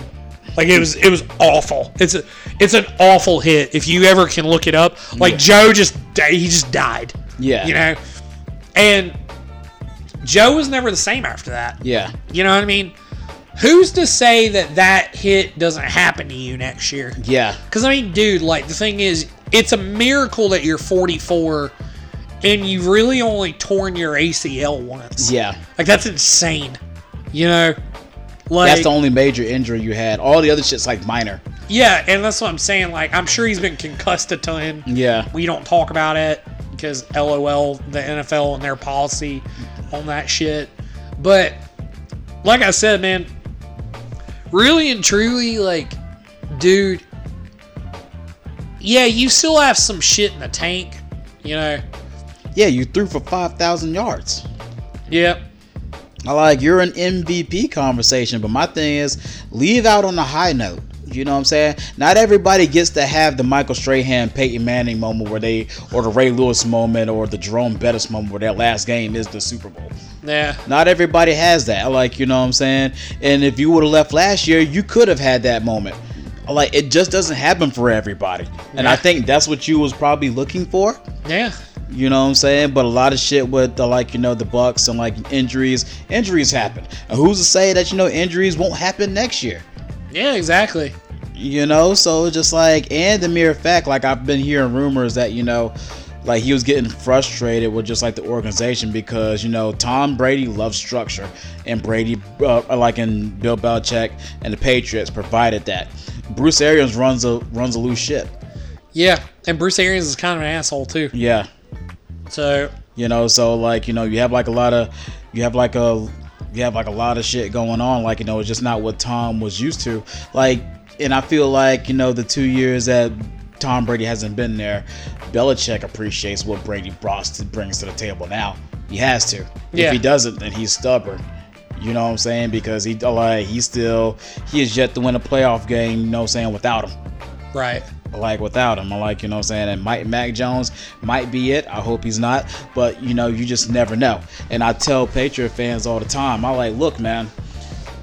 Like it was it was awful. It's a it's an awful hit. If you ever can look it up, like Yeah. Joe just he just died. Yeah. you know, and Joe was never the same after that. Yeah. You know what I mean? Who's to say that that hit doesn't happen to you next year? Yeah. Because, I mean, dude, like, the thing is, it's a miracle that you're 44 and you've really only torn your ACL once. Yeah. Like, that's insane. You know? Like, That's the only major injury you had. All the other shit's like minor. yeah, and that's what I'm saying. Like, I'm sure he's been concussed a ton. Yeah. We don't talk about it because LOL, the NFL and their policy on that shit. But like I said, man, really and truly, like, dude, yeah, you still have some shit in the tank, you know. Yeah, you threw for 5,000 yards. Yep. I like you're an MVP conversation, but my thing is leave out on a high note. You know what I'm saying? Not everybody gets to have the Michael Strahan, Peyton Manning moment where they, or the Ray Lewis moment, or the Jerome Bettis moment where their last game is the Super Bowl. Yeah. Not everybody has that. Like, you know what I'm saying? And if you would have left last year, you could have had that moment. Like, it just doesn't happen for everybody. And I think that's what you was probably looking for. Yeah. You know what I'm saying? But a lot of shit with the like, you know, the Bucks and like injuries. Injuries happen. And who's to say that you know injuries won't happen next year? Yeah, exactly. You know, so just like, and the mere fact, like I've been hearing rumors that you know, like he was getting frustrated with just like the organization because you know Tom Brady loves structure, and Brady, uh, like in Bill Belichick and the Patriots, provided that. Bruce Arians runs a runs a loose ship. Yeah, and Bruce Arians is kind of an asshole too. Yeah, So you know, so like you know, you have like a lot of, you have like a, you have like a lot of shit going on. Like you know, it's just not what Tom was used to. Like, and I feel like you know the two years that Tom Brady hasn't been there, Belichick appreciates what Brady brought to, brings to the table now. He has to. Yeah. If he doesn't, then he's stubborn. You know what I'm saying? Because he like he still he is yet to win a playoff game. You know what I'm saying? Without him right. like without him. I like, you know what I'm saying? And Mike Mac Jones might be it. I hope he's not. But you know, you just never know. And I tell Patriot fans all the time, I like, look, man.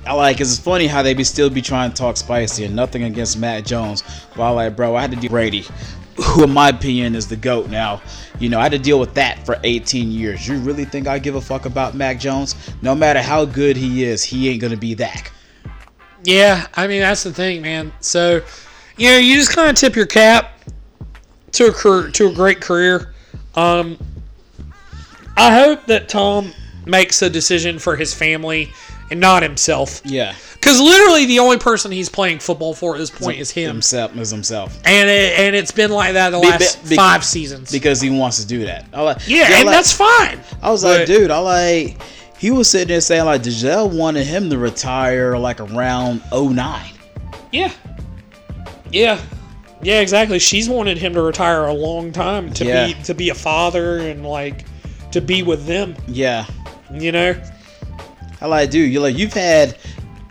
I like it's funny how they be still be trying to talk spicy and nothing against Mac Jones. But I like, bro, I had to do Brady, who in my opinion is the GOAT now. You know, I had to deal with that for 18 years. You really think I give a fuck about Mac Jones? No matter how good he is, he ain't gonna be that. Yeah, I mean that's the thing, man. So, you know, you just kind of tip your cap to a career, to a great career. Um, I hope that Tom makes a decision for his family and not himself. Yeah. Because literally, the only person he's playing football for at this point is him, Himself is himself. and it, and it's been like that the Be- last be- five seasons. because he wants to do that. I like, yeah, I and like- that's fine. I was But- like, dude, I like. He was sitting there saying like Gisele wanted him to retire like around 09. Yeah. Yeah. Yeah, exactly. She's wanted him to retire a long time to Yeah. be to be a father and like to be with them. Yeah, You know? I like, dude, you like you've had,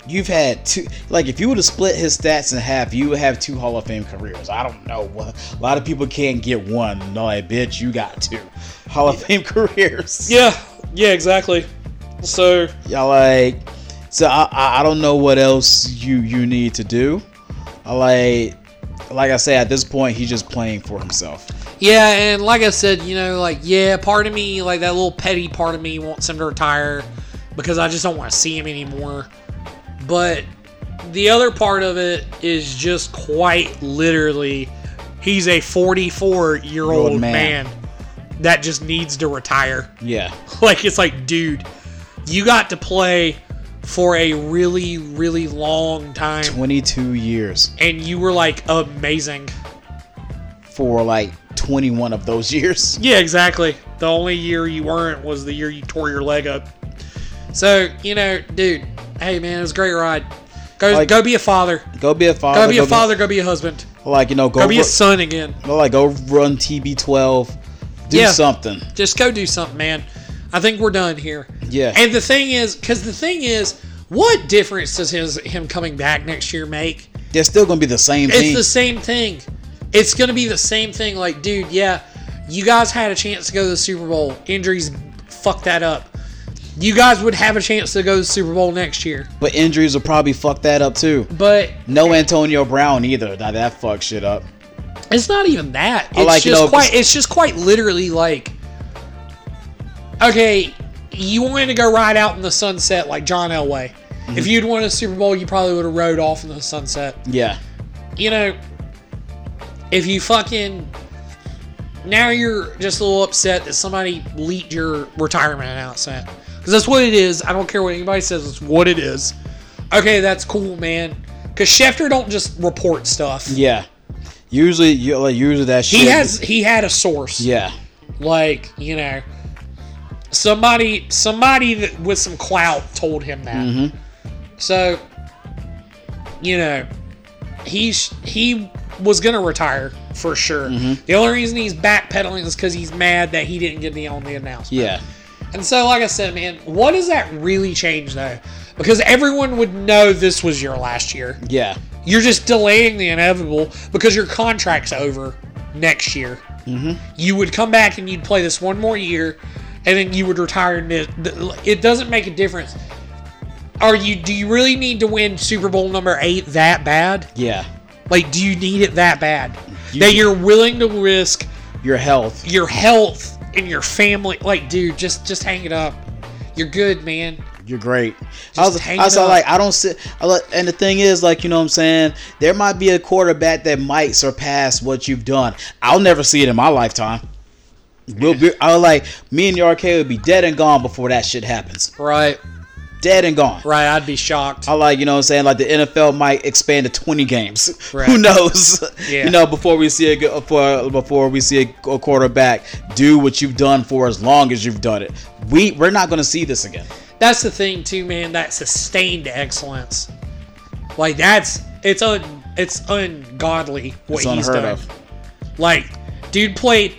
you've had two. Like, if you would have split his stats in half, you would have two Hall of Fame careers. I don't know. A lot of people can't get one. No, like, bitch, you got two Hall of Fame careers. Yeah. Yeah, exactly. So Y'all like, so I, I I don't know what else you you need to do. I like, like I say, at this point, he's just playing for himself. yeah, and like I said, you know, like yeah, part of me, like that little petty part of me wants him to retire because I just don't want to see him anymore. But the other part of it is just quite literally he's a 44 year old man. man that just needs to retire. Yeah. like it's like, dude, you got to play for a really, really long time, 22 years and you were like amazing. for like 21 of those years. Yeah, exactly. The only year you weren't was the year you tore your leg up. So you know, dude, hey man, it was a great ride. Go, Like- go be a father. Go be a father. Go be a father. Go be a husband. Like you know, go, Go be ru- a son again. like go run TB12. Do Yeah. something. Just go do something, man. I think we're done here. Yeah. And the thing is, because the thing is, what difference does his him coming back next year make? They're still gonna be the same It's thing. the same thing. It's gonna be the same thing. Like, dude, yeah, you guys had a chance to go to the Super Bowl. Injuries fucked that up. You guys would have a chance to go to the Super Bowl next year. but injuries will probably fuck that up too. But No Antonio Brown either. Now that fucks shit up. it's not even that. It's like, you just know, quite. It's just quite literally like, okay, you wanted to go ride out in the sunset like John Elway. Mm-hmm. If you'd won a Super Bowl, you probably would have rode off in the sunset. Yeah. you know, if you fucking now you're just a little upset that somebody leaked your retirement announcement because that's what it is. I don't care what anybody says. It's what it is. Okay, that's cool, man. Because Schefter don't just report stuff. Yeah. Usually, you like usually that shit. He has he had a source. Yeah. Like you know, somebody somebody that with some clout told him that. Mhm. So, you know, he's he was gonna retire for sure. Mm-hmm. The only reason he's backpedaling is because he's mad that he didn't get the on the announcement. Yeah. And so, like I said, man, what does that really change though? Because everyone would know this was your last year. Yeah. You're just delaying the inevitable because your contract's over next year. Mm-hmm. You would come back and you'd play this one more year, and then you would retire. And it, it doesn't make a difference. Are you? Do you really need to win Super Bowl number eight that bad? Yeah. Like, do you need it that bad that you're willing to risk Your health. your health and your family? Like, dude, just just hang it up. You're good, man. You're great. Just I was, I was like, I don't sit. I And the thing is, like, you know what I'm saying? There might be a quarterback that might surpass what you've done. I'll never see it in my lifetime. We'll be, I was like me and your arcade would be dead and gone before that shit happens. Right. Dead and gone. Right. I'd be shocked. I like, you know what I'm saying? Like the NFL might expand to 20 games. Right. Who knows? Yeah. You know, before we see a for before we see a, quarterback do what you've done for as long as you've done it. We we're not going to see this again. That's the thing too, man. That sustained excellence, like that's it's un it's ungodly what It's he's done. of. Like, dude played.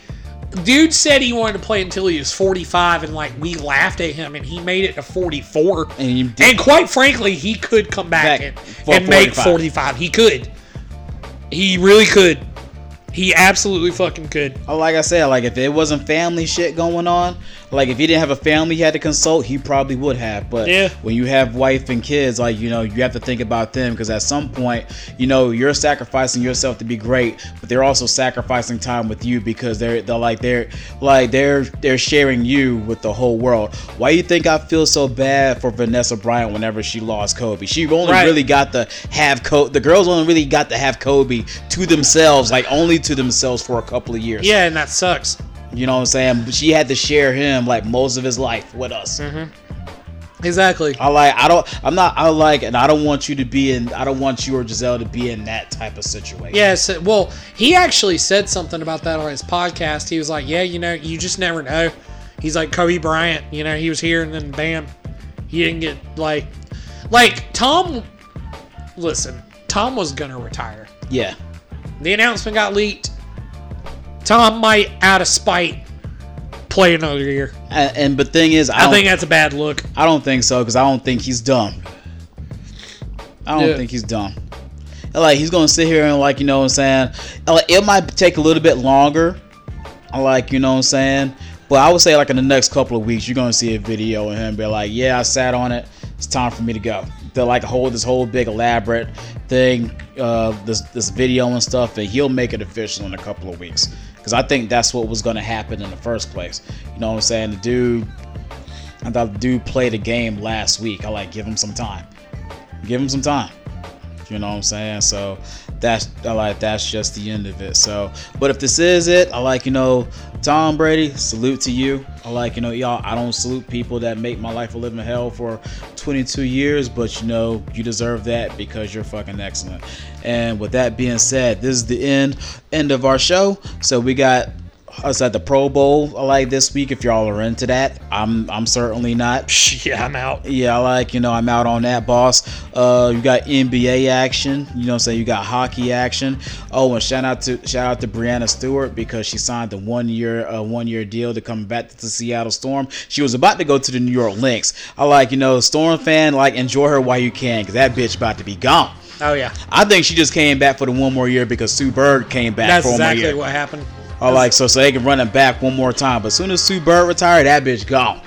Dude said he wanted to play until he was 45, and like we laughed at him, and he made it to 44. And, And quite frankly, he could come back, Back and, and make 45. 45. He could. He really could. He absolutely fucking could. Oh, like I said, like if it wasn't family shit going on, like if he didn't have a family he had to consult, he probably would have. But Yeah. when you have wife and kids, like you know, you have to think about them because at some point, you know, you're sacrificing yourself to be great, but they're also sacrificing time with you because they're they're like they're like they're they're sharing you with the whole world. Why do you think I feel so bad for Vanessa Bryant whenever she lost Kobe? She only Right. really got to have Kobe. The girls only really got to have Kobe to themselves, like only to themselves for a couple of years. Yeah, and that sucks. You know what I'm saying? But she had to share him like most of his life with us. Mm-hmm. Exactly. I like. I don't. I'm not. I like, and I don't want you to be in. I don't want you or Gisele to be in that type of situation. Yes, well, he actually said something about that on his podcast. He was like, "Yeah, you know, you just never know." He's like Kobe Bryant. You know, he was here and then bam, he didn't get like, like Tom. Listen, Tom was gonna retire. Yeah. The announcement got leaked. Tom might, out of spite, play another year. And, and but thing is, I, I, think that's a bad look. I don't think so because I don't think he's dumb. I don't Yeah. think he's dumb. Like he's gonna sit here and like you know what I'm saying. Like it might take a little bit longer. Like you know what I'm saying. But I would say like in the next couple of weeks you're gonna see a video of him be like, yeah, I sat on it. It's time for me to go. They'll like hold this whole big elaborate thing, uh, this this video and stuff, and he'll make it official in a couple of weeks. Because I think that's what was gonna happen in the first place. You know what I'm saying? The dude, I thought the dude played a game last week. I like give him some time. Give him some time. You know what I'm saying? So that's I like that's just the end of it. So, but if this is it, I like you know Tom Brady. Salute to you. I like you know y'all. I don't salute people that make my life a living hell for 22 years, but you know you deserve that because you're fucking excellent. And with that being said, this is the end end of our show. So we got us at the Pro Bowl. Like this week. If y'all are into that, I'm I'm certainly not. Yeah, I'm out. Yeah, I like, you know, I'm out on that, boss. Uh, you got NBA action, you know what I'm saying? You got hockey action. Oh, and shout out to shout out to Breanna Stewart because she signed the one year uh, one year deal to come back to the Seattle Storm. She was about to go to the New York Lynx. I like, you know, Storm fan, like enjoy her while you can, because that bitch about to be gone. Oh yeah, I think she just came back for the one more year because Sue Bird came back that's for one more year. That's exactly what happened. I like so so they can run it back one more time. But as soon as Sue Bird retired, that bitch gone.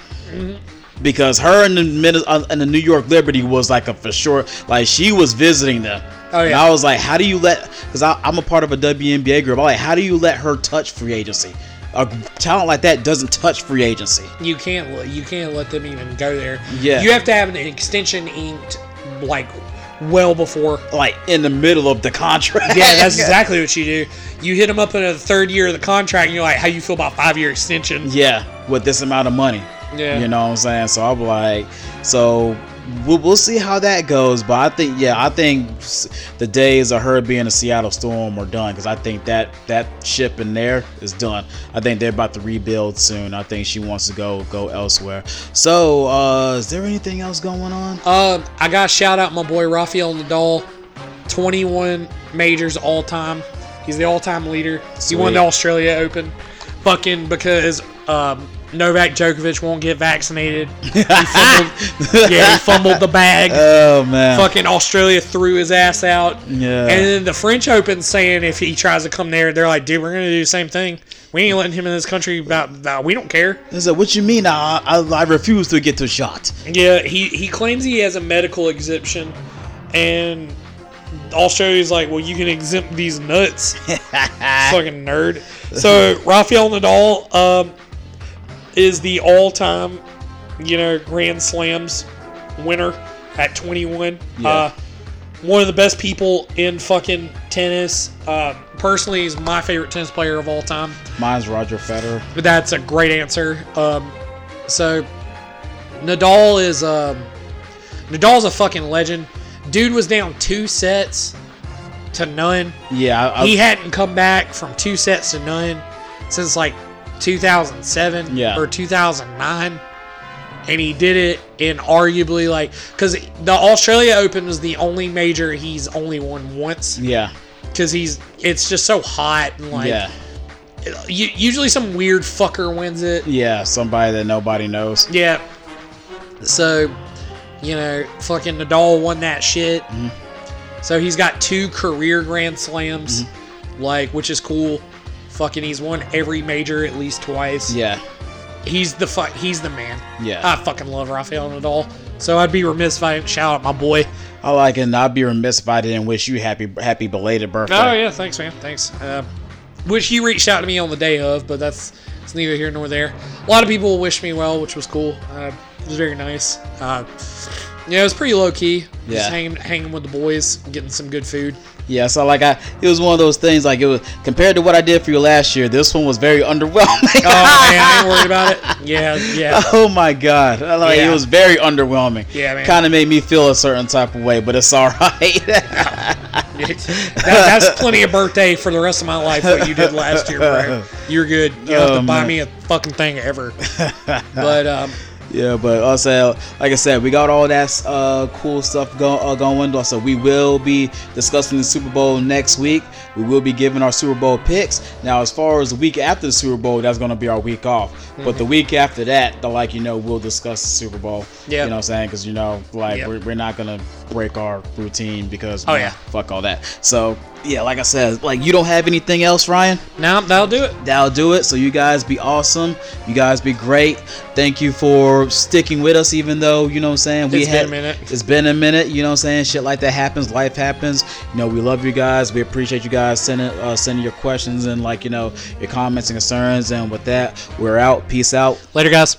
Because her and the Min- uh, and the New York Liberty was like a for sure. Like she was visiting them. Oh, And. I was like, how do you let? Because I'm a part of a WNBA group. I'm like, how do you let her touch free agency? A talent like that doesn't touch free agency. You can't you can't let them even go there. Yeah. you have to have an extension inked like well before. Like in the middle of the contract. Yeah, that's exactly what you do. You hit them up in the third year of the contract, and you're like, "How you feel about five year extension?" Yeah, with this amount of money. Yeah. You know what I'm saying? So I'm like, so we'll, we'll see how that goes. But I think, yeah, I think the days of her being a Seattle Storm are done because I think that that ship in there is done. I think they're about to rebuild soon. I think she wants to go go elsewhere. So, uh, is there anything else going on? Uh, I got shout out my boy Rafael Nadal, 21 majors all time. He's the all-time leader. Sweet. He won the Australia Open, fucking because um, Novak Djokovic won't get vaccinated. He fumbled, yeah, he fumbled the bag. Oh man. Fucking Australia threw his ass out. Yeah. And then the French Open saying if he tries to come there, they're like, dude, we're gonna do the same thing. We ain't letting him in this country. About, about we don't care. I said, what you mean? I, I, I refuse to get the shot. Yeah, he, he claims he has a medical exemption, and Australia's like, well, you can exempt these nuts, fucking nerd. So Rafael Nadal um, is the all-time, you know, Grand Slams winner at 21. Yeah. Uh, one of the best people in fucking tennis. Uh, personally, he's my favorite tennis player of all time. Mine's Roger Federer. But that's a great answer. Um, so Nadal is um, Nadal's a fucking legend. Dude was down two sets to none. Yeah, I, I, he hadn't come back from two sets to none since like 2007 Yeah. or 2009. And he did it in arguably like because the Australia Open was the only major he's only won once yeah, because he's it's just so hot and like yeah, usually some weird fucker wins it yeah. Somebody that nobody knows. Yeah. So, you know, fucking Nadal won that shit. Mm-hmm. So he's got two career Grand Slams, Mm-hmm. like, which is cool. Fucking, he's won every major at least twice. Yeah, He's the fuck. He's the man. Yeah. I fucking love Rafael Nadal. So I'd be remiss if I didn't shout out my boy. I like it. And I'd be remiss if I didn't wish you happy happy belated birthday. Oh yeah, thanks, man. Thanks. Uh, wish you reached out to me on the day of, but that's it's neither here nor there. A lot of people wished me well, which was cool. Uh, it was very nice. Uh, yeah, it was pretty low key. Yeah. Just hanging, hanging with the boys, getting some good food. Yeah, so like I, it was one of those things. Like it was compared to what I did for you last year. This one was very underwhelming. Oh man, I ain't worried about it. Yeah, yeah. oh my god, like Yeah. it was very underwhelming. Yeah, man. Kind of made me feel a certain type of way, but it's all right. that, that's plenty of birthday for the rest of my life. What you did last year, bro. You're good. You don't have Oh, to buy me a fucking thing ever. But um, Yeah, but also, like I said, we got all that uh, cool stuff go, uh, going. Also, we will be discussing the Super Bowl next week. We will be giving our Super Bowl picks. Now, as far as the week after the Super Bowl, that's going to be our week off. But the week after that, the, like you know, we'll discuss the Super Bowl. Yeah. You know what I'm saying? Because you know, like Yep. we're, we're not going to break our routine because Oh, yeah. fuck all that. So yeah, like I said, like you don't have anything else, Ryan. now that'll do it. That'll do it. So you guys be awesome. You guys be great. Thank you for sticking with us, even though you know what I'm saying we It's been had a minute. It's been a minute. You know what I'm saying? Shit like that happens. Life happens. You know we love you guys. We appreciate you guys sending uh, sending your questions and like you know your comments and concerns. And with that, we're out. Peace out. Later, guys.